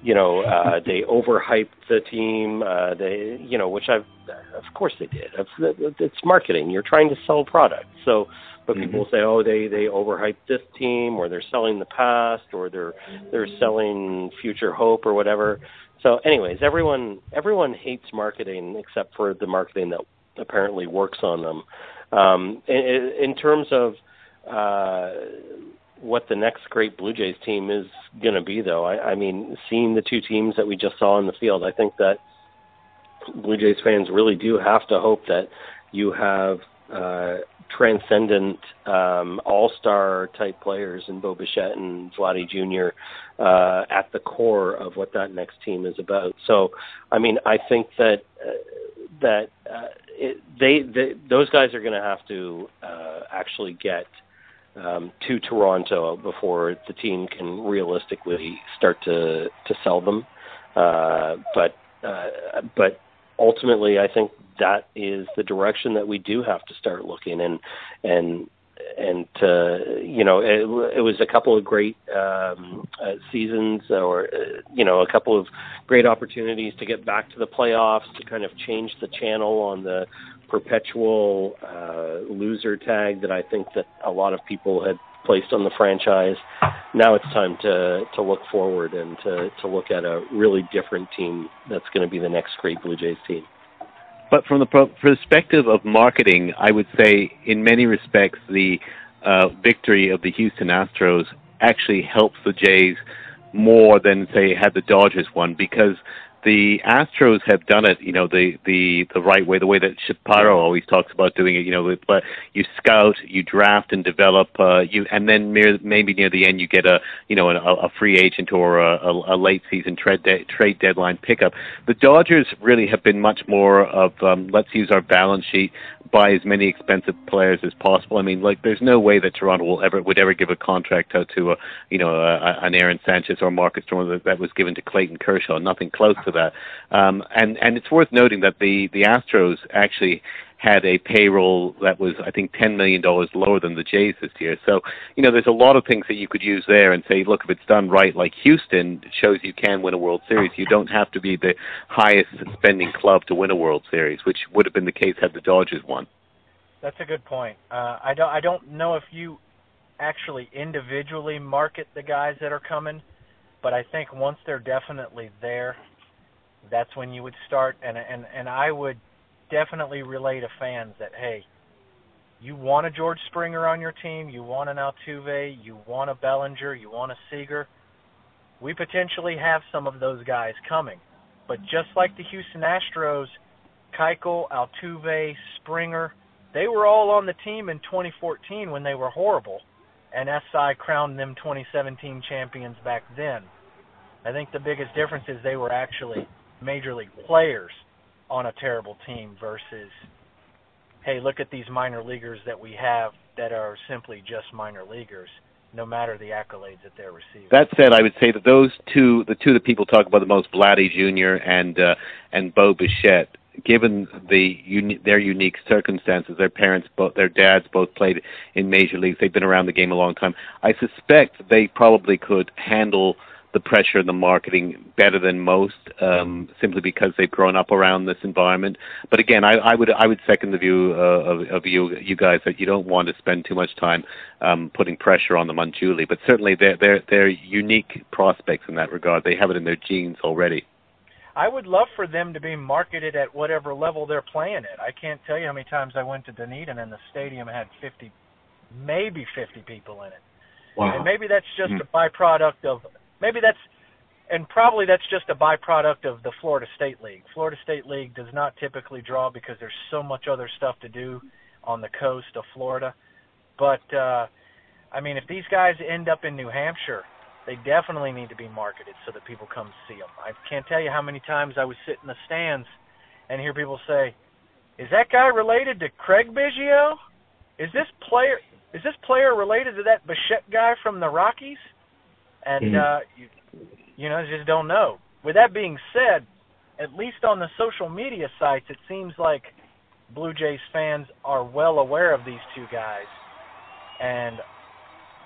you know, uh, they overhyped the team. Uh, they, you know, which I've, of course they did. It's, it's marketing. You're trying to sell product. So, but mm-hmm. people say, oh, they they overhyped this team, or they're selling the past, or they're they're selling future hope, or whatever. So, anyways, everyone everyone hates marketing except for the marketing that apparently works on them. Um, in, in terms of uh, what the next great Blue Jays team is going to be, though. I, I mean, seeing the two teams that we just saw in the field, I think that Blue Jays fans really do have to hope that you have uh, transcendent um, all-star type players in Bo Bichette and Vladdy Jr. Uh, at the core of what that next team is about. So, I mean, I think that uh, that uh, it, they, they those guys are going to have to uh, actually get um, to Toronto before the team can realistically start to to sell them. Uh, but uh, but ultimately, I think that is the direction that we do have to start looking and and and uh, you know it, it was a couple of great um, uh, seasons or uh, you know a couple of great opportunities to get back to the playoffs to kind of change the channel on the perpetual uh, loser tag that I think that a lot of people had placed on the franchise. Now it's time to to look forward and to to look at a really different team that's going to be the next great Blue Jays team. But from the pro- perspective of marketing, I would say in many respects the uh, victory of the Houston Astros actually helps the Jays more than say had the Dodgers won because the Astros have done it, you know, the the the right way, the way that Shapiro always talks about doing it. You know, but you scout, you draft and develop, uh, you, and then near, maybe near the end you get a, you know, a, a free agent or a, a, a late season trade de- trade deadline pickup. The Dodgers really have been much more of um, let's use our balance sheet, buy as many expensive players as possible. I mean, like there's no way that Toronto will ever would ever give a contract out to a, you know, a, an Aaron Sanchez or Marcus Stroman that, that was given to Clayton Kershaw. Nothing close to that. Um, and and it's worth noting that the the Astros actually had a payroll that was, I think, $10 million lower than the Jays this year. So, you know, there's a lot of things that you could use there and say, look, if it's done right, like Houston shows you can win a World Series. You don't have to be the highest spending club to win a World Series, which would have been the case had the Dodgers won. That's a good point. Uh, I don't, I don't know if you actually individually market the guys that are coming, but I think once they're definitely there, that's when you would start. And and and I would definitely relay to fans that hey, you want a George Springer on your team, you want an Altuve, you want a Bellinger, you want a Seager. We potentially have some of those guys coming, but just like the Houston Astros, Keuchel, Altuve, Springer, they were all on the team in 2014 when they were horrible, and SI crowned them 2017 champions back then. I think the biggest difference is they were actually major league players on a terrible team versus hey, look at these minor leaguers that we have that are simply just minor leaguers, no matter the accolades that they're receiving. That said, I would say that those two, the two that people talk about the most, Vladdy Jr. and uh, and Bo Bichette, given the uni- their unique circumstances, their parents, both their dads, both played in major leagues. They've been around the game a long time. I suspect they probably could handle the pressure and the marketing better than most, um, simply because they've grown up around this environment. But again, I, I would I would second the view uh, of, of you you guys that you don't want to spend too much time um, putting pressure on them unduly. But certainly they're they're they're unique prospects in that regard. They have it in their genes already. I would love for them to be marketed at whatever level they're playing at. I can't tell you how many times I went to Dunedin and the stadium had 50, maybe 50 people in it. Wow. And maybe that's just mm-hmm. a byproduct of maybe that's and probably that's just a byproduct of the Florida State League. Florida State League does not typically draw because there's so much other stuff to do on the coast of Florida. But uh I mean, if these guys end up in New Hampshire, they definitely need to be marketed so that people come see them. I can't tell you how many times I would sit in the stands and hear people say, "Is that guy related to Craig Biggio? Is this player is this player related to that Bichette guy from the Rockies?" And mm-hmm. uh, you, you know just don't know. With that being said, at least on the social media sites, it seems like Blue Jays fans are well aware of these two guys, and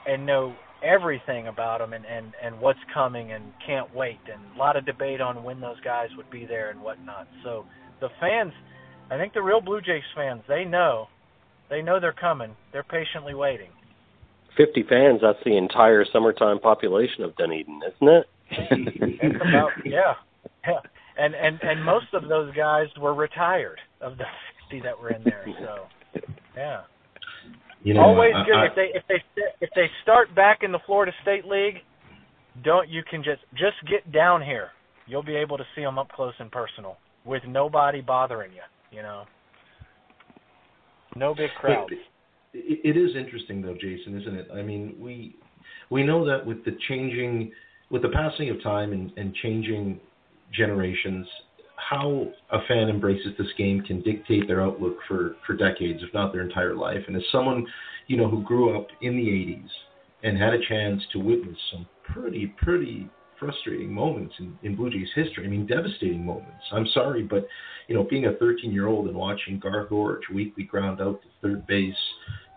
and know everything about them and and and what's coming and can't wait and a lot of debate on when those guys would be there and whatnot. So the fans, I think the real Blue Jays fans, they know, they know they're coming. They're patiently waiting. 50 fans, that's the entire summertime population of Dunedin, isn't it? it's about, yeah. Yeah. And and and most of those guys were retired of the 50 that were in there. So, yeah. You know, Always I, good I, if they if they if they start back in the Florida State League. Don't you can just just get down here. You'll be able to see them up close and personal with nobody bothering you. You know, no big crowds. It, it is interesting though, Jason, isn't it? I mean, we we know that with the changing, with the passing of time and, and changing generations, how a fan embraces this game can dictate their outlook for for decades, if not their entire life. And as someone, you know, who grew up in the '80s and had a chance to witness some pretty pretty frustrating moments in, in Blue Jays history. I mean, devastating moments. I'm sorry, but you know, being a 13 year old and watching Garth Iorg weekly ground out to third base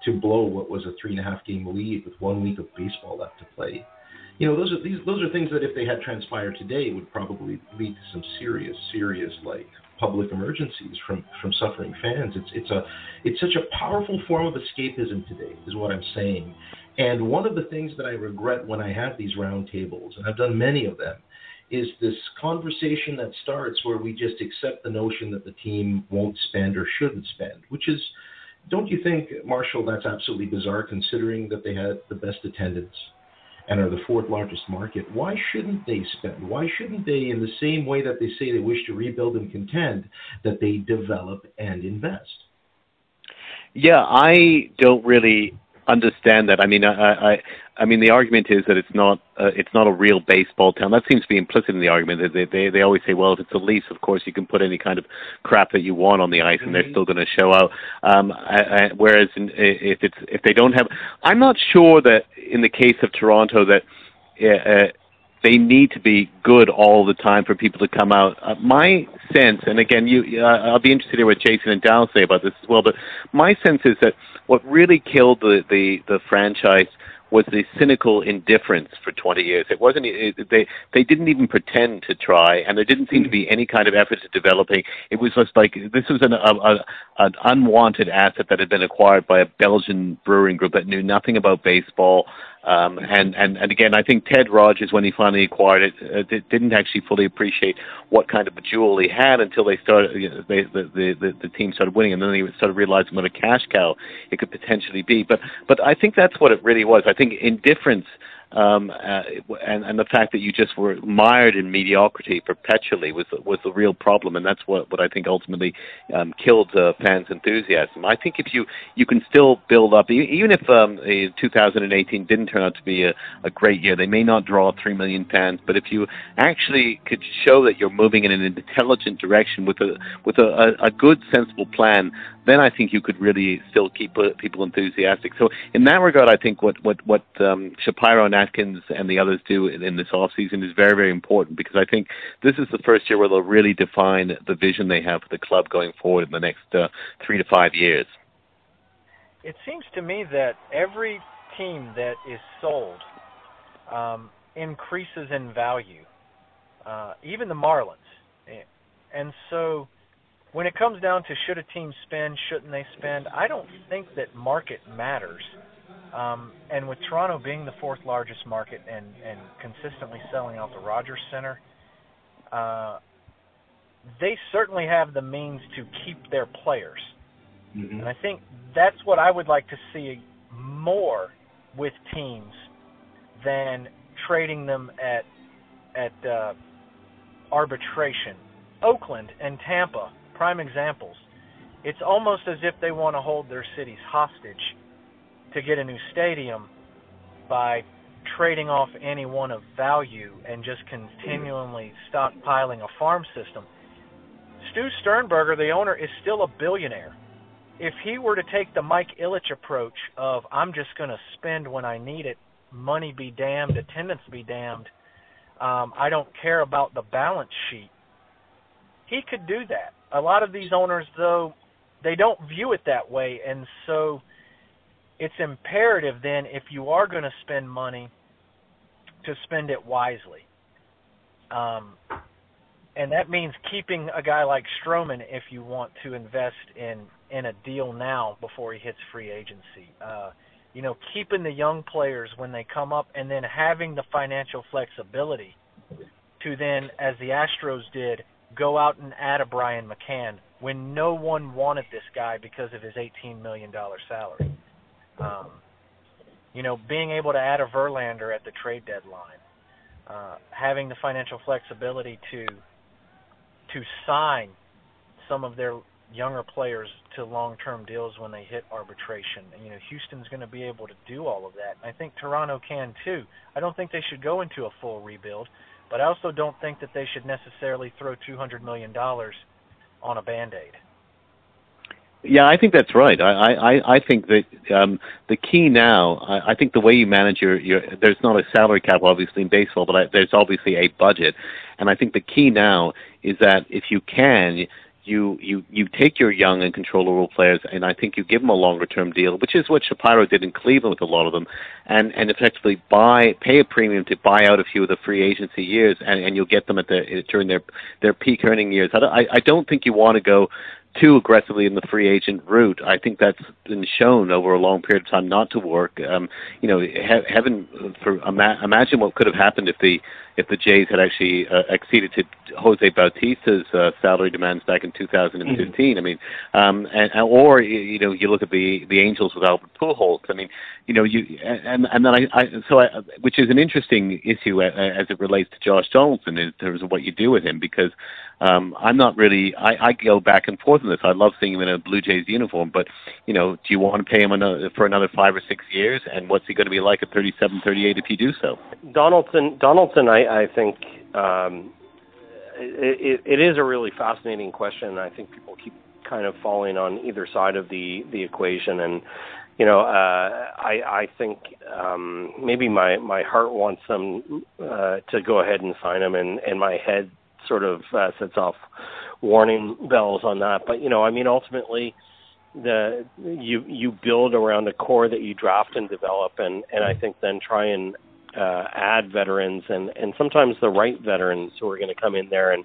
to blow what was a three and a half game lead with one week of baseball left to play. You know, those are these those are things that if they had transpired today would probably lead to some serious, serious like public emergencies from from suffering fans. It's it's a it's such a powerful form of escapism today, is what I'm saying. And one of the things that I regret when I have these roundtables, and I've done many of them, is this conversation that starts where we just accept the notion that the team won't spend or shouldn't spend, which is, don't you think, Marshall, that's absolutely bizarre considering that they had the best attendance and are the fourth largest market? Why shouldn't they spend? Why shouldn't they, in the same way that they say they wish to rebuild and contend, that they develop and invest? Yeah, I don't really understand that. I mean, I, I, I mean, the argument is that it's not, uh, it's not a real baseball town. That seems to be implicit in the argument. They, they, they always say, well, if it's a Leafs, of course, you can put any kind of crap that you want on the ice, and Mm-hmm. they're still going to show out. Um, I, I, whereas in, if it's, if they don't have, I'm not sure that in the case of Toronto that. Uh, they need to be good all the time for people to come out. Uh, my sense, and again, you, uh, I'll be interested to hear what Jason and Dal say about this as well. But my sense is that what really killed the the, the franchise was the cynical indifference for 20 years. It wasn't it, they they didn't even pretend to try, and there didn't seem to be any kind of effort to developing. It was just like this was an a, a, an unwanted asset that had been acquired by a Belgian brewing group that knew nothing about baseball. Um, and, and, and again, I think Ted Rogers, when he finally acquired it, uh, didn't actually fully appreciate what kind of a jewel he had until they started, you know, they, the, the, the, the team started winning, and then they started realizing what a cash cow it could potentially be. But, but I think that's what it really was. I think indifference um, uh, and, and the fact that you just were mired in mediocrity perpetually was was the real problem, and that's what, what I think ultimately um, killed uh, fans' enthusiasm. I think if you you can still build up, even if um, uh, 2018 didn't turn out to be a, a great year, they may not draw three million fans, but if you actually could show that you're moving in an intelligent direction with a with a, a, a good, sensible plan, then I think you could really still keep uh, people enthusiastic. So in that regard, I think what what what um, Shapiro and Atkins and the others do in, in this off season is very very important because I think this is the first year where they'll really define the vision they have for the club going forward in the next uh, three to five years. It seems to me that every team that is sold um, increases in value, uh, even the Marlins. And so when it comes down to should a team spend, shouldn't they spend, I don't think that market matters. Um, and with Toronto being the fourth largest market and, and consistently selling out the Rogers Center, uh, they certainly have the means to keep their players. Mm-hmm. And I think that's what I would like to see more with teams than trading them at at uh, arbitration. Oakland and Tampa, prime examples. It's almost as if they want to hold their cities hostage to get a new stadium by trading off anyone of value and just continually stockpiling a farm system. Stu Sternberger, the owner, is still a billionaire. If he were to take the Mike Ilitch approach of I'm just going to spend when I need it, money be damned, attendance be damned, um, I don't care about the balance sheet, he could do that. A lot of these owners, though, they don't view it that way, and so it's imperative then if you are going to spend money to spend it wisely. Um, and that means keeping a guy like Stroman if you want to invest in in a deal now before he hits free agency. Uh, you know, keeping the young players when they come up, and then having the financial flexibility to then, as the Astros did, go out and add a Brian McCann when no one wanted this guy because of his $18 million salary. Um, you know, being able to add a Verlander at the trade deadline, uh, having the financial flexibility to to sign some of their younger players to long-term deals when they hit arbitration. And, you know, Houston's going to be able to do all of that. I think Toronto can too. I don't think they should go into a full rebuild, but I also don't think that they should necessarily throw 200 million dollars on a band-aid. Yeah, I think that's right. I I, I think that um, the key now, I, I think the way you manage your, your there's not a salary cap obviously in baseball, but I, there's obviously a budget, and I think the key now is that if you can, you you you take your young and controllable players, and I think you give them a longer term deal, which is what Shapiro did in Cleveland with a lot of them, and and effectively buy pay a premium to buy out a few of the free agency years, and and you'll get them at the during their their peak earning years. I I don't think you want to go too aggressively in the free agent route. I think that's been shown over a long period of time not to work. Um, you know, he- heaven for ima- imagine what could have happened if the if the Jays had actually uh, acceded to Jose Bautista's uh, salary demands back in 2015. Mm-hmm. I mean, um, and, or you know, you look at the the Angels with Albert Pujols. I mean, you know, you and and then I, I so I, which is an interesting issue as it relates to Josh Donaldson in terms of what you do with him because um, I'm not really. I, I go back and forth on this. I love seeing him in a Blue Jays uniform, but you know, do you want to pay him another, for another five or six years? And what's he going to be like at 37, 38 if you do so? Donaldson, Donaldson, I, I think um, it, it, is a really fascinating question. I think people keep kind of falling on either side of the the equation, and you know, uh, I I think um, maybe my my heart wants them uh, to go ahead and sign him, and and my head sort of uh, sets off warning bells on that. But you know, I mean, ultimately, the you you build around a core that you draft and develop, and and I think then try and uh, add veterans and and sometimes the right veterans who are going to come in there and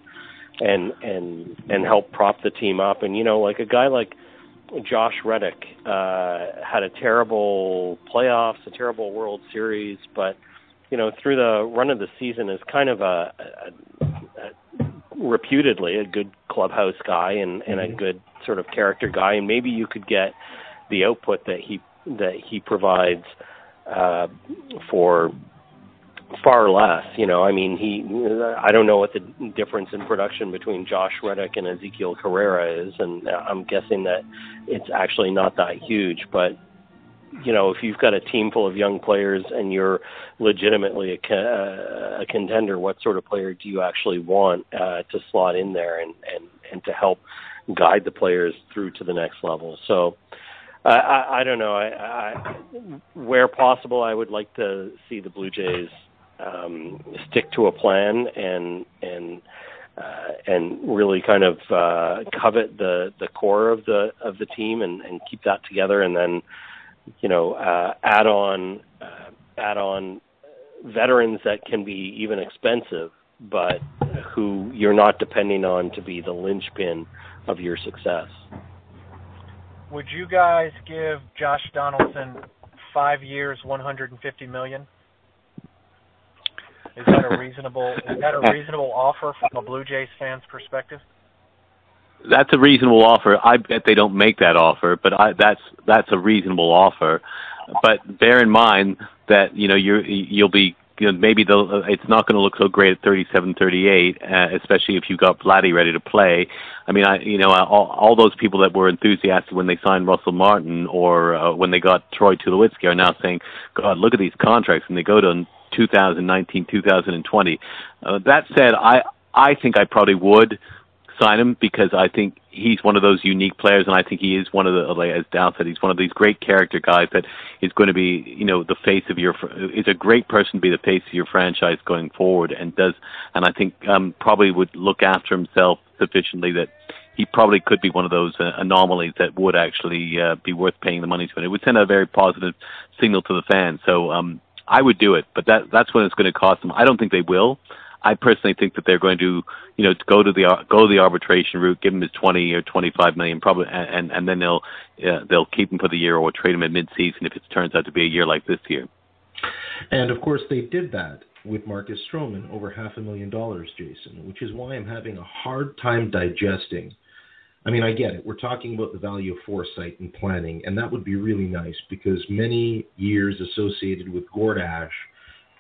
and and and help prop the team up. And you know, like a guy like Josh Reddick uh, had a terrible playoffs, a terrible World Series, but you know, through the run of the season is kind of a, a, a reputedly a good clubhouse guy and, and a mm-hmm. good sort of character guy, and maybe you could get the output that he that he provides uh, for far less. You know, I mean, he I don't know what the difference in production between Josh Reddick and Ezekiel Carrera is, and I'm guessing that it's actually not that huge, but you know, if you've got a team full of young players and you're legitimately a, uh, a contender, what sort of player do you actually want uh, to slot in there and, and, and to help guide the players through to the next level? So, I, I don't know. I, I, where possible, I would like to see the Blue Jays um, stick to a plan and and uh, and really kind of uh, covet the the core of the of the team and, and keep that together, and then you know, uh, add on uh, add on veterans that can be even expensive, but who you're not depending on to be the linchpin of your success. Would you guys give Josh Donaldson five years, 150 million? Is that a reasonable is that a reasonable offer from a Blue Jays fan's perspective? that's a reasonable offer. I bet they don't make that offer, but I, that's that's a reasonable offer. But bear in mind that you know you're you'll be you know, maybe the it's not going to look so great at 37, 38, uh, especially if you got Vladdy ready to play. I mean, I you know all, all those people that were enthusiastic when they signed Russell Martin or uh, when they got Troy Tulowitzki are now saying, "God, look at these contracts," and they go to 2019, 2020. Uh, that said, I I think I probably would sign him because I think he's one of those unique players, and I think he is one of the, as Dal said, he's one of these great character guys that is going to be, you know, the face of your is a great person to be the face of your franchise going forward, and does, and I think um, probably would look after himself sufficiently that he probably could be one of those uh, anomalies that would actually uh, be worth paying the money to. And it would send a very positive signal to the fans. So um, I would do it, but that that's when it's going to cost them. I don't think they will. I personally think that they're going to, you know, go to the go the arbitration route, give him his twenty or twenty five million, probably, and and then they'll uh, they'll keep him for the year or trade him at mid season if it turns out to be a year like this year. And of course, they did that with Marcus Stroman, over half a million dollars, Jason, which is why I'm having a hard time digesting. I mean, I get it. We're talking about the value of foresight and planning, and that would be really nice because many years associated with Gord Ash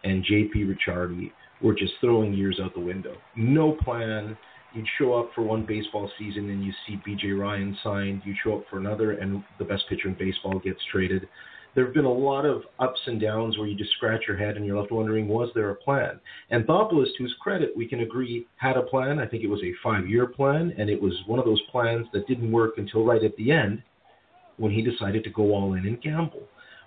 and JP Ricciardi were just throwing years out the window. No plan. You'd show up for one baseball season and you see BJ Ryan signed. You show up for another, and the best pitcher in baseball gets traded there have been a lot of ups and downs where you just scratch your head and you're left wondering, was there a plan? Anthopoulos, to his credit, we can agree, had a plan. I think it was a five year plan, and it was one of those plans that didn't work until right at the end when he decided to go all in and gamble.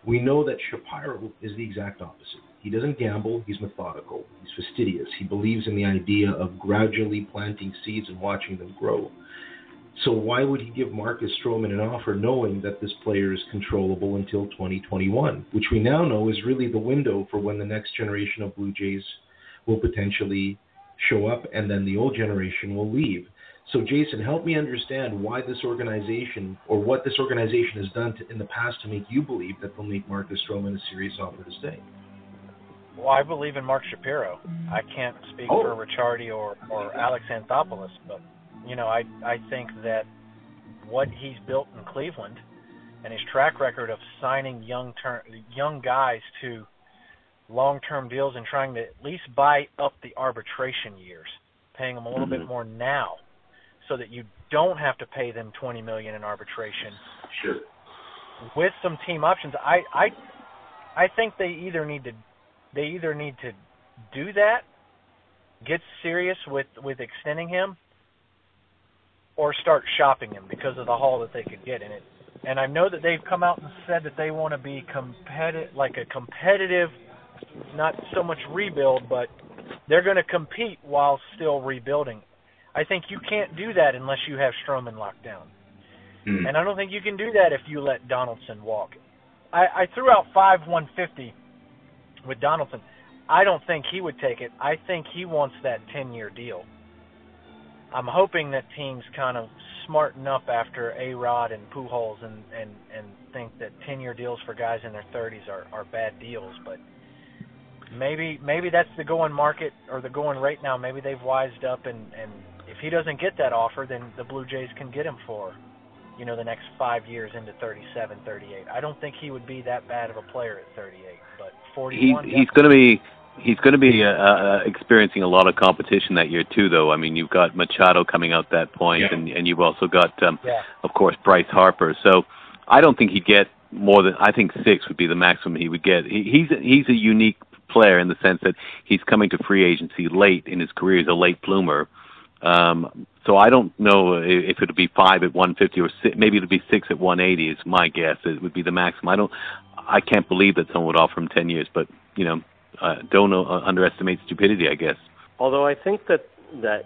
We know that Shapiro is the exact opposite. He doesn't gamble, he's methodical, he's fastidious. He believes in the idea of gradually planting seeds and watching them grow. So why would he give Marcus Stroman an offer knowing that this player is controllable until 2021, which we now know is really the window for when the next generation of Blue Jays will potentially show up and then the old generation will leave. So Jason, help me understand why this organization or what this organization has done to, in the past to make you believe that they'll make Marcus Stroman a serious offer to stay. Well, I believe in Mark Shapiro. I can't speak oh. for Ricciardi or, or Alex Anthopoulos, but you know, I I think that what he's built in Cleveland and his track record of signing young ter- young guys to long-term deals and trying to at least buy up the arbitration years, paying them a little mm-hmm. bit more now, so that you don't have to pay them 20 million in arbitration. Sure. With some team options, I I I think they either need to they either need to do that, get serious with with extending him, or start shopping him because of the haul that they could get in it. And I know that they've come out and said that they want to be competitive, like a competitive, not so much rebuild, but they're going to compete while still rebuilding. I think you can't do that unless you have Stroman locked down. Mm. And I don't think you can do that if you let Donaldson walk. I, I threw out five 150 with Donaldson. I don't think he would take it. I think he wants that 10 year deal. I'm hoping that teams kind of smarten up after A Rod and Pujols and and and think that 10 year deals for guys in their 30s are are bad deals, but maybe maybe that's the going market or the going rate now. Maybe they've wised up and and if he doesn't get that offer, then the Blue Jays can get him for you know the next five years into 37, 38. I don't think he would be that bad of a player at 38, but 41. He's, he's going to be he's going to be uh, uh, experiencing a lot of competition that year too, though. I mean, you've got Machado coming out that point, yeah. and and you've also got, um, yeah. of course, Bryce Harper. So I don't think he'd get more than I think six would be the maximum he would get. He, he's he's a unique player in the sense that he's coming to free agency late in his career. He's a late bloomer. Um, so I don't know if it would be five at 150 or six, maybe it would be six at 180 is my guess. It would be the maximum. I don't, I can't believe that someone would offer him 10 years, but you know, uh, don't uh, underestimate stupidity, I guess. Although I think that that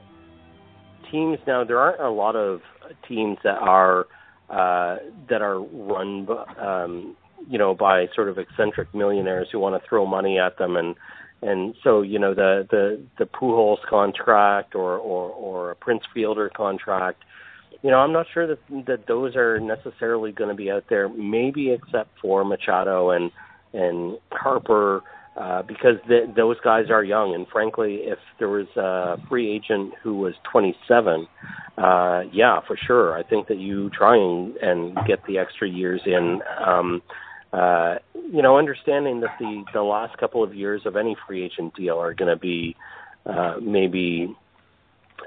teams now there aren't a lot of teams that are uh, that are run, um, you know, by sort of eccentric millionaires who want to throw money at them, and and so you know the the the Pujols contract or or or a Prince Fielder contract. You know, I'm not sure that that those are necessarily going to be out there. Maybe except for Machado and and Harper uh, because the, those guys are young. And frankly, if there was a free agent who was 27, uh, yeah, for sure. I think that you try and, and get the extra years in. Um, uh, you know, understanding that the the last couple of years of any free agent deal are going to be uh, maybe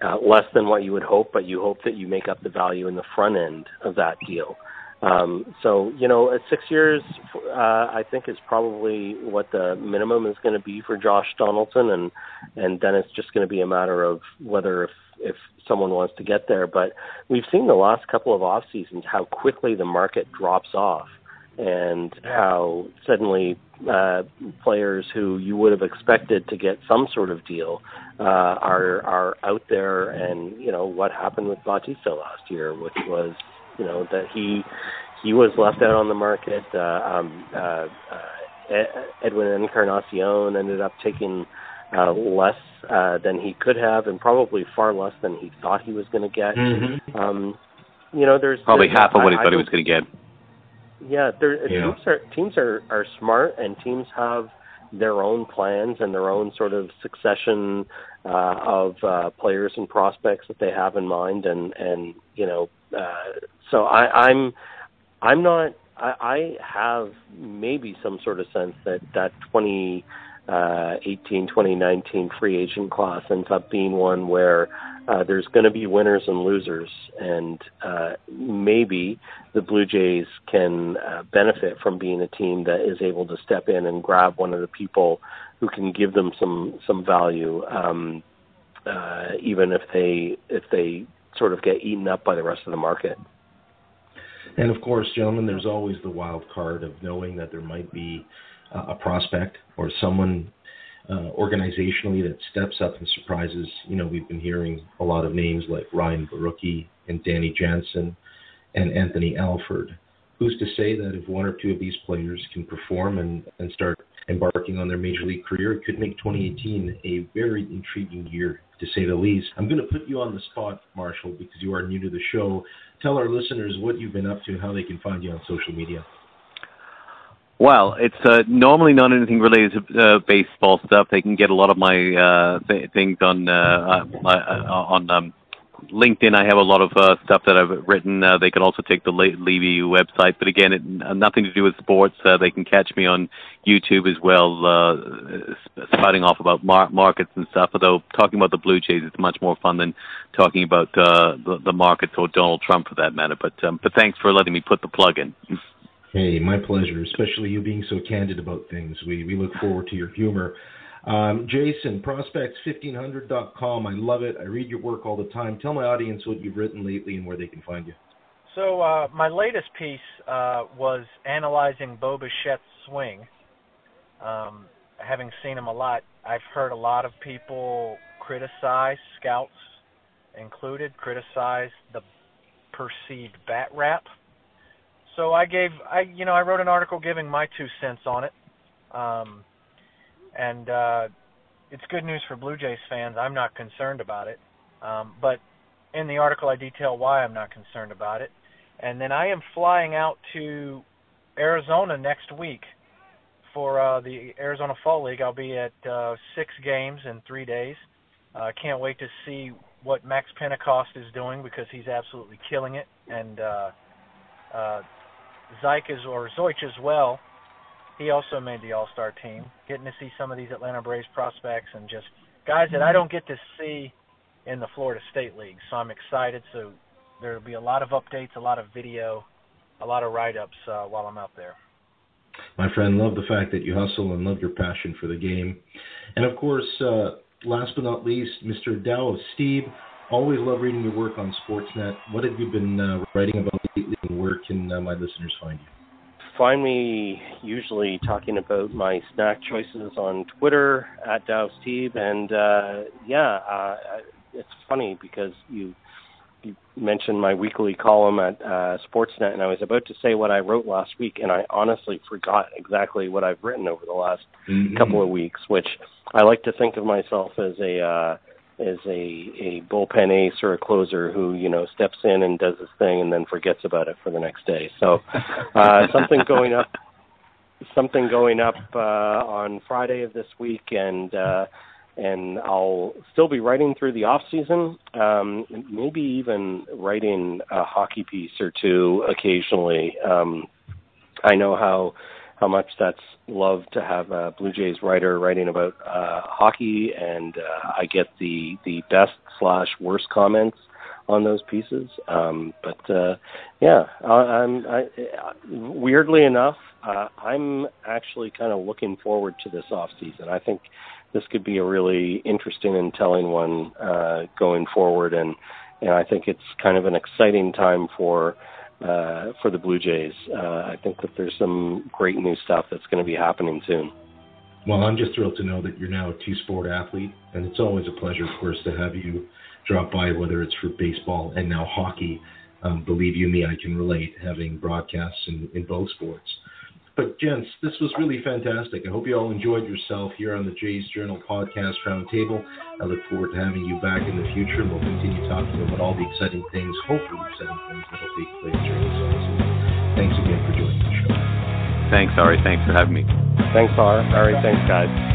uh, less than what you would hope, but you hope that you make up the value in the front end of that deal. Um, so you know, at six years uh, I think is probably what the minimum is going to be for Josh Donaldson, and and then it's just going to be a matter of whether if if someone wants to get there. But we've seen the last couple of off seasons how quickly the market drops off and how suddenly uh, players who you would have expected to get some sort of deal uh, are are out there, and you know what happened with Bautista last year, which was you know that he he was left out on the market. Uh, um, uh, uh, Edwin Encarnacion ended up taking uh, less uh, than he could have, and probably far less than he thought he was going to get. Mm-hmm. Um, you know, there's probably there's, half of what I, he thought I he was going to get. Yeah, there, Yeah. teams are teams are are smart, and teams have their own plans and their own sort of succession uh, of uh, players and prospects that they have in mind, and and you know, uh, so I, I'm I'm not. I, I have maybe some sort of sense that that 2018, 2019 free agent class ends up being one where uh, there's going to be winners and losers, and uh, maybe the Blue Jays can uh, benefit from being a team that is able to step in and grab one of the people who can give them some some value, um, uh, even if they if they sort of get eaten up by the rest of the market. And of course, gentlemen, there's always the wild card of knowing that there might be uh, a prospect or someone uh, organizationally that steps up and surprises. You know, we've been hearing a lot of names like Ryan Borucki and Danny Jansen and Anthony Alford. Who's to say that if one or two of these players can perform and, and start embarking on their major league career, it could make 2018 a very intriguing year, to say the least. I'm going to put you on the spot, Marshall, because you are new to the show. Tell our listeners what you've been up to and how they can find you on social media. Well, it's uh, normally not anything related to uh, baseball stuff. They can get a lot of my uh, th- things on uh, uh, uh, on um, LinkedIn. I have a lot of uh, stuff that I've written. Uh, they can also take the Le- Levy website, but again, it, nothing to do with sports. Uh, they can catch me on YouTube as well, uh, spouting off about mar- markets and stuff. Although talking about the Blue Jays is much more fun than talking about uh, the, the markets or Donald Trump for that matter. But um, but thanks for letting me put the plug in. Hey, my pleasure, especially you being so candid about things. We, we look forward to your humor. Um, Jason, prospects1500.com. I love it. I read your work all the time. Tell my audience what you've written lately and where they can find you. So uh, my latest piece uh, was analyzing Bo Bichette's swing. Um, having seen him a lot, I've heard a lot of people criticize scouts included, criticize the perceived bat wrap. So I gave I you know I wrote an article giving my two cents on it, um, and uh, it's good news for Blue Jays fans. I'm not concerned about it, um, but in the article I detail why I'm not concerned about it, and then I am flying out to Arizona next week for uh, the Arizona Fall League. I'll be at uh, six games in three days. I uh, can't wait to see what Max Pentecost is doing because he's absolutely killing it, and uh, uh, Zyke is or Zoich as well. He also made the All Star team. Getting to see some of these Atlanta Braves prospects and just guys that I don't get to see in the Florida State League. So I'm excited. So there'll be a lot of updates, a lot of video, a lot of write ups uh, while I'm out there. My friend, love the fact that you hustle and love your passion for the game. And of course, uh, last but not least, Mr. Dow of Steve. Always love reading your work on Sportsnet. What have you been uh, writing about lately, and where can uh, my listeners find you? Find me usually talking about my snack choices on Twitter at Dow Steve, and uh, yeah, uh, it's funny because you you mentioned my weekly column at uh, Sportsnet, and I was about to say what I wrote last week, and I honestly forgot exactly what I've written over the last mm-hmm. couple of weeks. Which I like to think of myself as a as a a bullpen ace or a closer who you know steps in and does his thing and then forgets about it for the next day. So uh, something going up, something going up uh, on Friday of this week, and uh, and I'll still be writing through the off season, um, maybe even writing a hockey piece or two occasionally. Um, I know how how much that's loved to have a Blue Jays writer writing about uh, hockey, and uh, I get the the best slash worst comments on those pieces. Um, but uh, yeah, I, I'm I, weirdly enough, uh, I'm actually kind of looking forward to this off season. I think this could be a really interesting and telling one uh, going forward, and and I think it's kind of an exciting time for uh, for the Blue Jays. Uh, I think that there's some great new stuff that's going to be happening soon. Well, I'm just thrilled to know that you're now a two sport athlete, and it's always a pleasure, of course, to have you drop by, whether it's for baseball and now hockey. Um, believe you me, I can relate having broadcasts in, in both sports. But, gents, this was really fantastic. I hope you all enjoyed yourself here on the Jays Journal Podcast Roundtable. I look forward to having you back in the future, and we'll continue talking about all the exciting things, hopefully exciting things, that will take place during the season. Thanks again for joining the show. Thanks, Ari. Thanks for having me. Thanks, Ari. Thanks, guys.